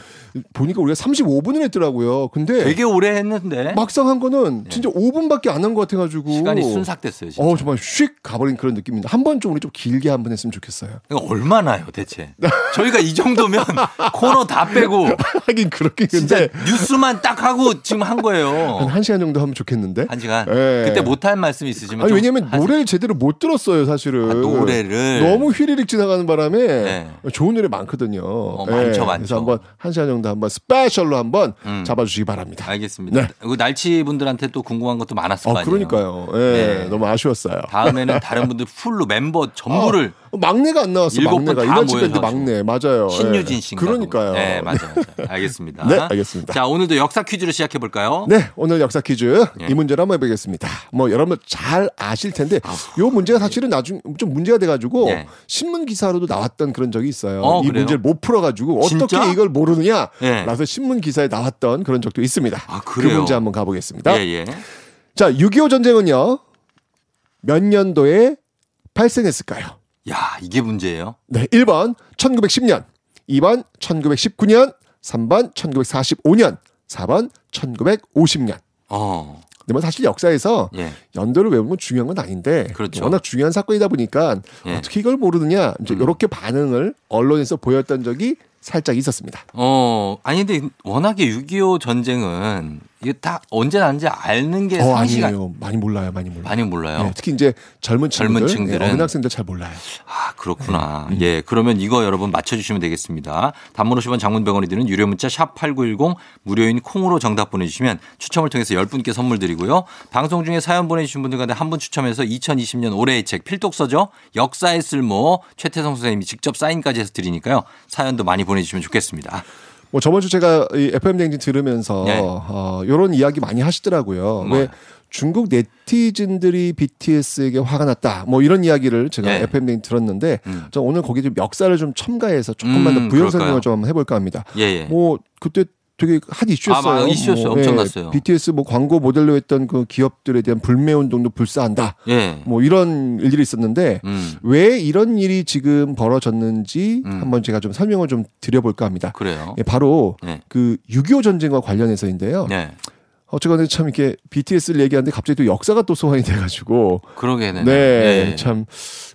보니까 우리가 35분을 했더라고요. 근데 되게 오래 했는데 막상 한 거는 진짜 5분밖에 안 한 것 같아가지고 네. 시간이 순삭됐어요. 진짜. 어 정말 휙 가버린 그런 느낌입니다. 한 번 좀 우리 좀 길게 한 번 했으면 좋겠어요. 얼마나요 대체? 저희가 이 정도면 코너 다 빼고 하긴 그렇긴 진짜 뉴스만 딱 하고 지금 한 거예요. 한 1 시간 정도 하면 좋겠는데. 한 시간. 예. 그때 못할 말씀 있으시면 아니 좀 왜냐면 하세요. 노래를 제대로 못 들었어요 사실은 아, 노래를. 너무 휘리릭 지나가는 바람에 네. 좋은 노래 많거든요 어, 많죠, 많죠. 그래서 한번 한 시간 정도 한번 스페셜로 한번 음. 잡아주시기 바랍니다 알겠습니다. 네. 그 날치 분들한테 또 궁금한 것도 많았을 거 어, 아니에요. 그러니까요 예, 네. 너무 아쉬웠어요 다음에는 다른 분들 풀로 멤버 전부를 어, 막내가 안 나왔어 일곱 막내가 분다 이날치 밴드 모여가지고. 막내 맞아요 신유진 예. 씨인가 그러니까요. 네, 맞아요. 맞아요. 알겠습니다. 네, 알겠습니다. 자, 오늘도 역사 퀴즈로 시작해 볼까요? 네, 오늘 역사 퀴즈 예. 이 문제를 한번 해보겠습니다. 뭐 여러분 잘 아실 텐데 요 문제가 사실은 나중 좀 문제가 돼가지고 예. 신문 기사로도 나왔던 그런 적이 있어요. 어, 이 그래요? 문제를 못 풀어가지고 진짜? 어떻게 이걸 모르느냐? 예. 라서 신문 기사에 나왔던 그런 적도 있습니다. 그 그래요? 문제 한번 가보겠습니다. 예, 예. 자, 6.25 전쟁은요 몇 년도에 발생했을까요? 야, 이게 문제예요. 네, 1번 1910년, 2번 1919년, 3번 1945년, 4번 1950년. 어. 근데 뭐 사실 역사에서 예. 연도를 외우는 건 중요한 건 아닌데 그렇죠. 워낙 중요한 사건이다 보니까 예. 음. 어떻게 이걸 모르느냐 이제 이렇게 반응을 언론에서 보였던 적이 살짝 있었습니다. 어, 아니 근데 워낙에 6.25 전쟁은 이게 다 언제 났는지 아는 게 어 상시가 아니에요, 많이 몰라요, 많이 몰라요. 많이 몰라요. 네, 특히 이제 젊은 친구들, 젊은 층들은. 네, 어린 학생들 잘 몰라요. 아, 그렇구나. 네. 예. 그러면 이거 여러분 맞춰주시면 되겠습니다. 단문 50원 장문 100원이 드는 유료 문자 샵 8910 무료인 콩으로 정답 보내주시면 추첨을 통해서 10분께 선물 드리고요. 방송 중에 사연 보내주신 분들 가운데 한 분 추첨해서 2020년 올해의 책 필독서죠. 역사의 쓸모 최태성 선생님이 직접 사인까지 해서 드리니까요. 사연도 많이 보내 주시면 좋겠습니다. 뭐 저번 주 제가 이 FM 댕진 들으면서 네. 어, 이야기 많이 하시더라고요. 뭐. 왜 중국 네티즌들이 BTS에게 화가 났다. 뭐 이런 이야기를 제가 네. FM 댕진 들었는데 음. 저 오늘 거기 좀 역사를 좀 첨가해서 조금만 음, 더 부연? 설명을 좀 해볼까 합니다. 예, 예. 뭐 그때 되게 핫 이슈였어요. 아, 막 이슈였어요. 뭐, 엄청났어요. BTS 뭐 광고 모델로 했던 그 기업들에 대한 불매 운동도 불사한다. 예. 뭐 이런 일들이 있었는데 음. 왜 이런 일이 지금 벌어졌는지 한번 제가 좀 설명을 좀 드려볼까 합니다. 그래요. 예, 바로 네. 그6.25 전쟁과 관련해서인데요. 네. 어쨌거나 참 이렇게 BTS를 얘기하는데 갑자기 또 역사가 또 소환이 돼가지고 그러게는. 네, 예. 참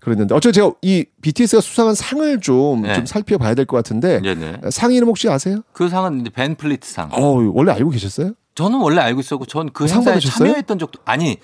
그랬는데 어쨌든 제가 이 BTS가 수상한 상을 좀, 네. 좀 살펴봐야 될 것 같은데 네네. 상 이름 혹시 아세요? 그 상은 이제 밴 플리트 상. 어, 원래 알고 계셨어요? 저는 원래 알고 있었고 전그상 행사에 받으셨어요? 참여했던 적도 아니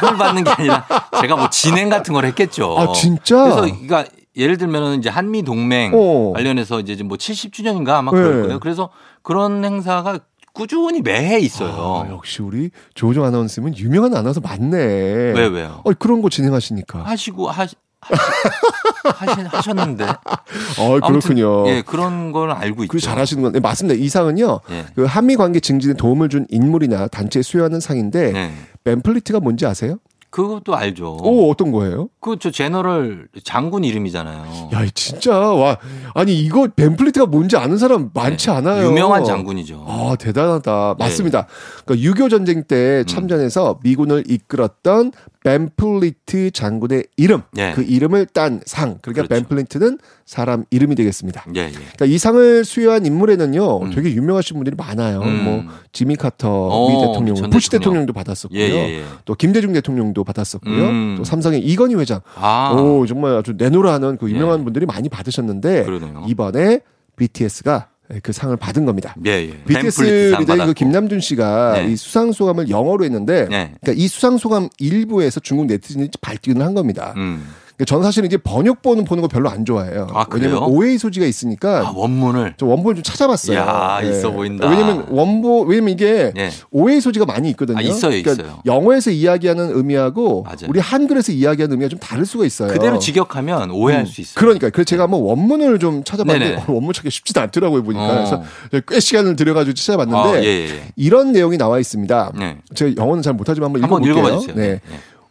상을 받는 게 아니라 제가 뭐 진행 같은 걸 했겠죠. 아, 진짜? 그래서 그러니까 예를 들면은 이제 한미 동맹 어. 관련해서 이제 뭐 70주년인가 아마 네. 그럴 거예요. 그래서 그런 행사가 꾸준히 매해 있어요. 아, 역시 우리 조종 아나운서면 유명한 아나운서 맞네. 왜, 왜요? 어, 그런 거 진행하시니까. 하시고 하시, 하시, 하셨는데. 어, 그렇군요. 예, 그런 걸 알고 있죠. 그 잘하시는 건 네, 맞습니다. 이 상은요. 예. 그 한미 관계 증진에 도움을 준 인물이나 단체에 수여하는 상인데 네. 벤플리트가 뭔지 아세요? 그것도 알죠. 오, 어떤 거예요? 그 저 제너럴 장군 이름이잖아요. 야, 진짜 와 아니 이거 벤플리트가 뭔지 아는 사람 많지 않아요. 네. 유명한 장군이죠. 아, 대단하다. 네. 맞습니다. 그러니까 6.25 전쟁 음. 때 참전해서 미군을 이끌었던 벤플리트 장군의 이름, 예. 그 이름을 딴 상. 그러니까 그렇죠. 벤플리트는 사람 이름이 되겠습니다. 예, 예. 그러니까 이 상을 수여한 인물에는요, 되게 유명하신 분들이 많아요. 음. 뭐 지미 카터 어, 미 대통령, 전 부시 대통령. 대통령 도 받았었고요. 예, 예, 예. 또 김대중 대통령도 받았었고요. 음. 또 삼성의 이건희 회장. 아. 오 정말 아주 내노라하는 그 유명한 분들이 많이 받으셨는데 예. 그러네요. 이번에 BTS가 그 상을 받은 겁니다. 예, 예. BTS 받았고. 그 김남준 씨가 네. 이 수상 소감을 영어로 했는데 네. 그러니까 이 수상 소감 일부에서 중국 네티즌이 발견을 한 겁니다. 음. 그러니까 저는 사실은 이제 번역본은 보는 거 별로 안 좋아해요. 아? 왜냐면 오해의 소지가 있으니까 아, 원문을. 저 원본을 좀 찾아봤어요. 야, 예. 있어 보인다. 왜냐면 원본 왜냐면 이게 예. 오해의 소지가 많이 있거든요. 아, 있어요, 그러니까 있어요. 영어에서 이야기하는 의미하고 맞아요. 우리 한글에서 이야기하는 의미가 좀 다를 수가 있어요. 그대로 직역하면 오해할 음, 수 있어요. 그러니까 그래서 제가 한번 원문을 좀 찾아봤는데. 어, 원문 찾기 쉽지도 않더라고요 보니까 어. 그래서 꽤 시간을 들여가지고 찾아봤는데 아, 예, 예. 이런 내용이 나와 있습니다. 네. 제가 영어는 잘 못하지만 한번 한번 읽어볼게요. 주세요. 네.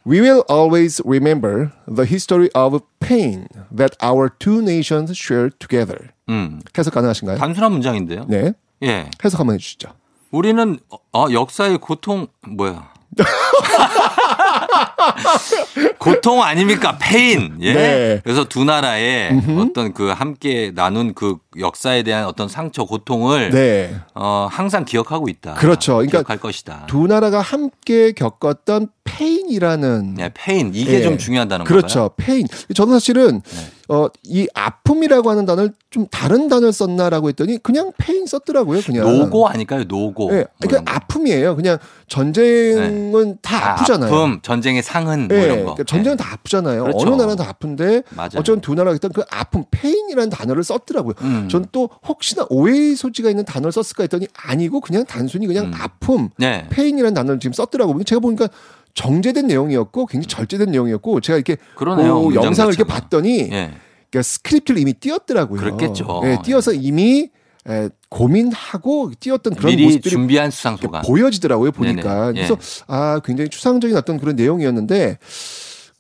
We will always remember the history of pain that our two nations share together. 음. 해석 가능하신가요? 단순한 문장인데요. 네. 예. 해석 한번 해주시죠. 우리는 어, 역사의 고통 뭐야? 고통 아닙니까? 페인. 예. 네. 그래서 두 나라의 어떤 그 함께 나눈 그 역사에 대한 어떤 상처, 고통을 네. 어, 항상 기억하고 있다. 그렇죠. 그러니까 기억할 것이다. 두 나라가 함께 겪었던 pain이라는 네, pain 이게 예. 좀 중요하다는 그렇죠. 거예요. pain. 저는 사실은 네. 어, 이 아픔이라고 하는 단어를 좀 다른 단어를 썼나라고 했더니 그냥 pain 썼더라고요. 그냥. 노고 아닐까요? 노고. 예. 그러니까 아픔이에요. 그냥 전쟁은 다 아, 아프잖아요. 아픔, 전쟁의 상은 뭐 예, 이런 거. 그러니까 전쟁은 다 아프잖아요. 그렇죠. 어느 나라는 다 아픈데 맞아요. 어쨌든 두 나라가 일단 그 아픔, pain이라는 단어를 썼더라고요. 음. 전또 혹시나 오해의 소지가 있는 단어를 썼을까 했더니 아니고 그냥 단순히 그냥 아픔, 네. pain이라는 단어를 지금 썼더라고요. 제가 보니까 정제된 내용이었고 굉장히 절제된 내용이었고 제가 이렇게 그러네요, 그 영상을 이렇게. 봤더니 예. 그러니까 스크립트를 이미 띄었더라고요. 그렇겠죠. 예, 띄어서 이미 에, 고민하고 띄었던 그런 모습들이 준비한 수상소감. 보여지더라고요 보니까 네네. 예. 그래서 아 굉장히 추상적인 어떤 그런 내용이었는데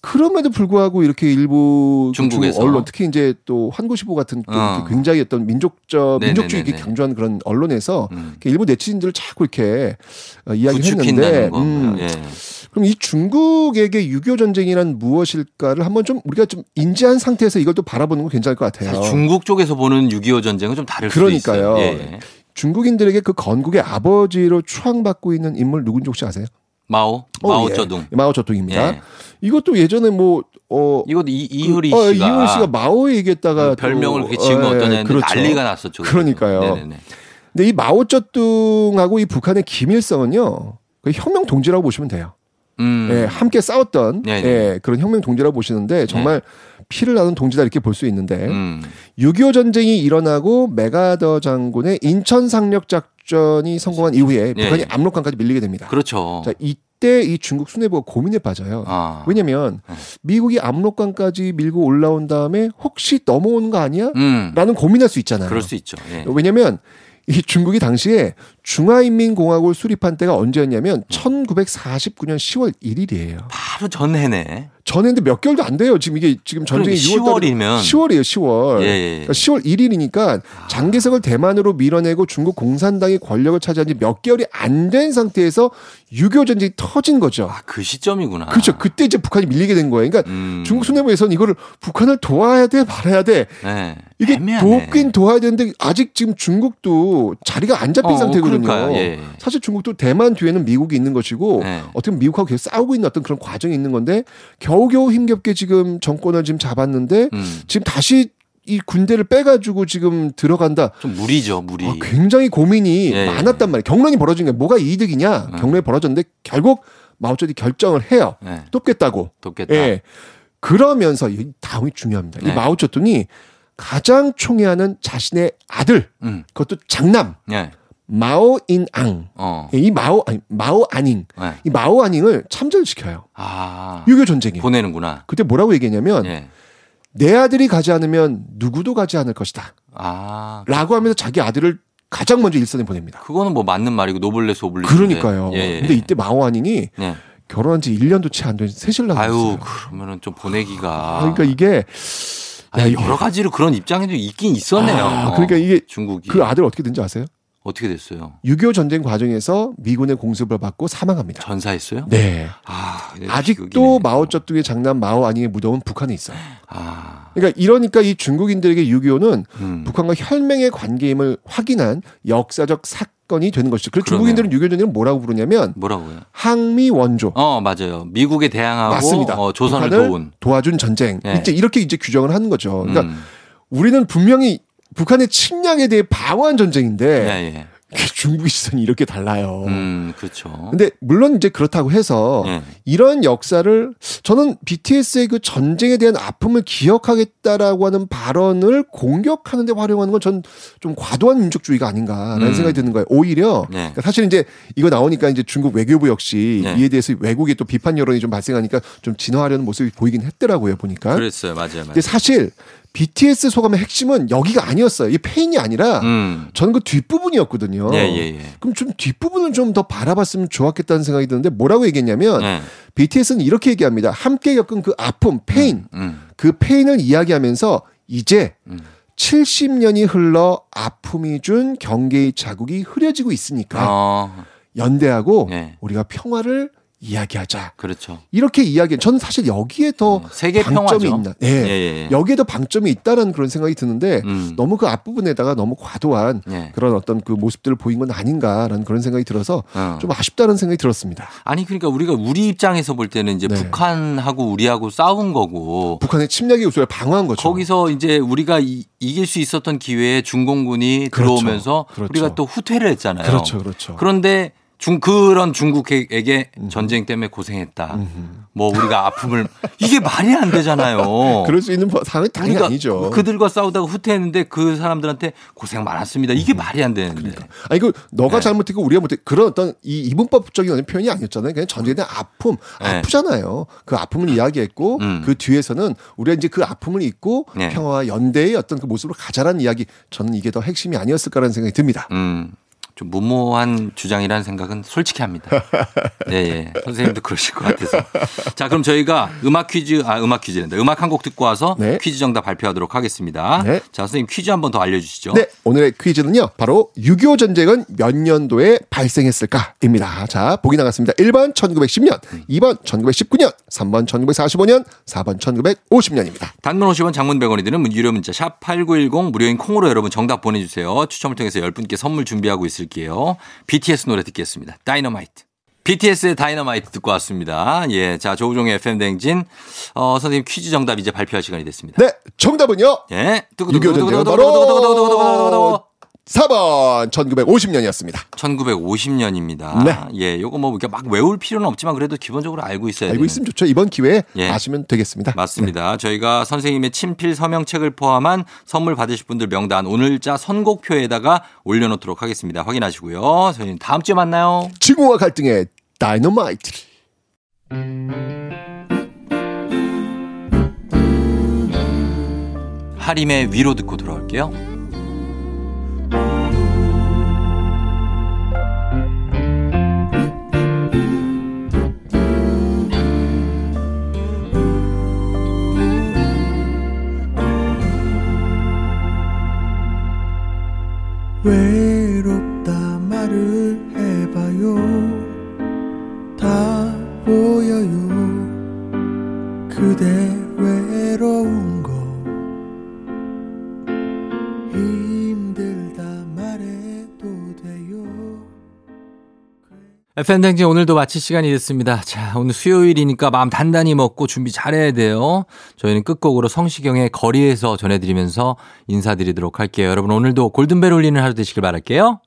그럼에도 불구하고 이렇게 일부 그 중국에서. 중국 언론 특히 이제 또 환구시보 같은 또 어. 굉장히 어떤 민족적 네네네네. 민족주의 강조하는 그런 언론에서 음. 일부 네티즌들을 자꾸 이렇게 어, 이야기했는데. 음, 예. 그럼 이 중국에게 6.25 전쟁이란 무엇일까를 한번 좀 우리가 좀 인지한 상태에서 이걸 또 바라보는 건 괜찮을 것 같아요. 중국 쪽에서 보는 6.25 전쟁은 좀 다를 수도 그러니까요. 있어요. 예. 중국인들에게 그 건국의 아버지로 추앙받고 있는 인물 누군지 혹시 아세요? 마오, 어, 마오쩌둥. 예. 마오쩌둥입니다. 예. 이것도 예전에 뭐 어, 이것도 이, 이효리 그, 어, 씨가, 이효리 씨가 마오 얘기했다가 또, 별명을 그렇게 지은 건 어, 예, 어떠냐 했는데 그렇죠. 난리가 났었죠. 그러니까요. 네네네. 근데 이 마오쩌둥하고 이 북한의 김일성은요. 그 혁명 동지라고 보시면 돼요. 음. 예, 함께 싸웠던 네네. 예, 그런 혁명 동지라고 보시는데 정말 피를 나눈 동지다 이렇게 볼 수 있는데 음. 6.25 전쟁이 일어나고 메가더 장군의 인천 상륙 작전이 성공한 이후에 예, 북한이 예. 압록강까지 밀리게 됩니다. 그렇죠. 자, 이때 이 중국 수뇌부가 고민에 빠져요. 아. 왜냐면 미국이 압록강까지 밀고 올라온 다음에 혹시 넘어오는 거 아니야? 음. 라는 고민할 수 있잖아요. 그럴 수 있죠. 예. 왜냐면 이 중국이 당시에 중화인민공화국을 수립한 때가 언제였냐면 1949년 10월 1일이에요. 바로 전해네. 전에인데 몇 개월도 안 돼요. 지금 이게 지금 전쟁이 그러니까 6월 10월이면. 10월이에요. 10월. 예, 예. 그러니까 10월 1일이니까 장개석을 대만으로 밀어내고 중국 공산당이 권력을 차지한 지 몇 개월이 안 된 상태에서 6.25 전쟁이 터진 거죠. 아, 그 시점이구나. 그렇죠. 그때 이제 북한이 밀리게 된 거예요. 그러니까 음. 중국 수뇌부에서는 이거를 북한을 도와야 돼, 말아야 돼. 네. 이게 애매하네. 돕긴 도와야 되는데 아직 지금 중국도 자리가 안 잡힌 어, 상태거든요. 그러니까요. 예. 사실 중국도 대만 뒤에는 미국이 있는 것이고 네. 어떻게 보면 미국하고 계속 싸우고 있는 어떤 그런 과정이 있는 건데 겨우겨우 힘겹게 지금 정권을 지금 잡았는데 음. 지금 다시 이 군대를 빼가지고 지금 들어간다. 좀 무리죠, 무리. 아, 굉장히 고민이 예, 예. 많았단 말이에요. 경론이 벌어진 게 뭐가 이득이냐? 경론이 벌어졌는데 결국 마오쩌둥이 결정을 해요. 네. 돕겠다고. 돕겠다. 예. 그러면서 이 다음이 중요합니다. 네. 이 마오쩌둥이 가장 총애하는 자신의 아들, 음. 그것도 장남 예. 마오인앙. 어. 이 마오 아니 마오 아닝. 네. 이 마오 아닝을 참전시켜요. 아. 6.25 전쟁에. 보내는구나. 그때 뭐라고 얘기했냐면 예. 내 아들이 가지 않으면 누구도 가지 않을 것이다. 아. 라고 하면서 자기 아들을 가장 먼저 일선에 보냅니다. 그거는 뭐 맞는 말이고 노블레스 오블리스. 그러니까요. 예, 예. 근데 이때 마오 아닝이 예. 결혼한 지 1년도 채 안 된 새 신랑이었어요. 아유, 그러면은 좀 보내기가. 아, 그러니까 이게 이게- 여러 가지로 그런 입장에도 있긴 있었네요. 아, 그러니까 이게 중국이 그 아들 어떻게 된지 아세요? 어떻게 됐어요? 6.25 전쟁 과정에서 미군의 공습을 받고 사망합니다. 전사했어요? 네. 아, 아직도. 마오쩌둥의 장남 마오아닝의 무덤은 북한에 있어요. 아, 그러니까 이러니까 이 중국인들에게 6.25는 음. 북한과 혈맹의 관계임을 확인한 역사적 사건이 되는 것이죠. 그래서 그러네요. 중국인들은 6.25 전쟁을 뭐라고 부르냐면 뭐라고요? 항미 원조. 어, 맞아요. 미국에 대항하고 맞습니다. 어, 조선을. 도와준 전쟁. 네. 이제 이렇게 이제 규정을 하는 거죠. 그러니까 음. 우리는 분명히 북한의 침략에 대해 방어한 전쟁인데 예, 예. 중국의 시선이 이렇게 달라요. 음, 그렇죠. 근데 물론 이제 그렇다고 해서 네. 이런 역사를 저는 BTS의 그 전쟁에 대한 아픔을 기억하겠다라고 하는 발언을 공격하는 데 활용하는 건 전 좀 과도한 민족주의가 아닌가라는 음. 생각이 드는 거예요. 오히려 네. 그러니까 사실 이제 이거 나오니까 이제 중국 외교부 역시 네. 이에 대해서 외국의 또 비판 여론이 좀 발생하니까 좀 진화하려는 모습이 보이긴 했더라고요, 보니까. 그랬어요. 맞아요. 맞아요. 근데 사실 BTS 소감의 핵심은 여기가 아니었어요. 이 페인이 아니라 음. 저는 그 뒷부분이었거든요. 예, 예, 예. 그럼 좀 뒷부분을 좀 더 바라봤으면 좋았겠다는 생각이 드는데 뭐라고 얘기했냐면 네. BTS는 이렇게 얘기합니다. 함께 겪은 그 아픔, pain, 음. 그 pain을 이야기하면서 이제 음. 70년이 흘러 아픔이 준 경계의 자국이 흐려지고 있으니까 어, 연대하고 네. 우리가 평화를 이야기하자. 그렇죠. 이렇게 이야기. 저는 사실 여기에 더 세게 방점이 평화죠. 있나. 네. 예, 예, 예. 여기에 더 방점이 있다라는 그런 생각이 드는데 음. 너무 그 앞부분에다가 너무 과도한 예. 그런 어떤 그 모습들을 보인 건 아닌가라는 그런 생각이 들어서 어. 좀 아쉽다는 생각이 들었습니다. 아니 그러니까 우리가 우리 입장에서 볼 때는 이제 네. 북한하고 우리하고 싸운 거고 북한의 침략의 요소를 방어한 거죠. 거기서 이제 우리가 이, 이길 수 있었던 기회에 중공군이 그렇죠. 들어오면서 그렇죠. 우리가 또 후퇴를 했잖아요. 그렇죠, 그렇죠. 그런데 중 그런 중국에게 전쟁 때문에 고생했다. 뭐 우리가 아픔을 이게 말이 안 되잖아요. 그럴 수 있는 뭐 상황이 당연히 우리가 아니죠. 그들과 싸우다가 후퇴했는데 그 사람들한테 고생 많았습니다. 이게 말이 안 되는데. 아니 그 너가 네. 잘못했고 우리가 못해 그런 어떤 이 이분법적인 표현이 아니었잖아요. 그냥 전쟁에 대한 아픔, 네. 아프잖아요. 그 아픔을 이야기했고 음. 그 뒤에서는 우리가 이제 그 아픔을 잊고 네. 평화와 연대의 어떤 그 모습으로 가자라는 이야기. 저는 이게 더 핵심이 아니었을까라는 생각이 듭니다. 음. 좀 무모한 주장이라는 생각은 솔직히 합니다. 네, 예. 선생님도 그러실 것 같아서. 자, 그럼 저희가 음악 퀴즈, 아, 음악 퀴즈랜다. 음악 한 곡 듣고 와서 네. 퀴즈 정답 발표하도록 하겠습니다. 네. 자, 선생님 퀴즈 한 번 더 알려주시죠. 네, 오늘의 퀴즈는요. 바로 6.25 전쟁은 몇 년도에 발생했을까입니다. 자, 보기 나갔습니다. 1번 1910년, 2번 1919년, 3번 1945년, 4번 1950년입니다. 단문 50원 장문 100원이 드는 유료 문자 샵 8910 무료인 콩으로 여러분 정답 보내주세요. 추첨을 통해서 10분께 선물 준비하고 있 을게요. BTS 노래 듣겠습니다. 다이너마이트. BTS의 다이너마이트 듣고 왔습니다. 예. 자, 조우종의 FM대행진. 어, 선생님 퀴즈 정답 이제 발표할 시간이 됐습니다. 네, 정답은요. 예. 6.25 전쟁은 바로 4번 1950년이었습니다. 1950년입니다. 네. 예, 요거 뭐 이렇게 막 외울 필요는 없지만 그래도 기본적으로 알고 있어야. 알고 있으면 좋죠. 이번 기회에 예. 아시면 되겠습니다. 맞습니다. 저희가 선생님의 친필 서명책을 포함한 선물 받으실 분들 명단 오늘자 선곡표에다가 올려놓도록 하겠습니다. 확인하시고요. 저희는 다음 주에 만나요. 지구와 갈등의 다이너마이트. 하림의 위로 듣고 돌아올게요. 외롭다 말을 해봐요. 다 보여요. 그대 외로운 FM댕진 오늘도 마칠 시간이 됐습니다. 자, 오늘 수요일이니까 마음 단단히 먹고 준비 잘해야 돼요. 저희는 끝곡으로 성시경의 거리에서 전해드리면서 인사드리도록 할게요. 여러분 오늘도 골든벨 울리는 하루 되시길 바랄게요.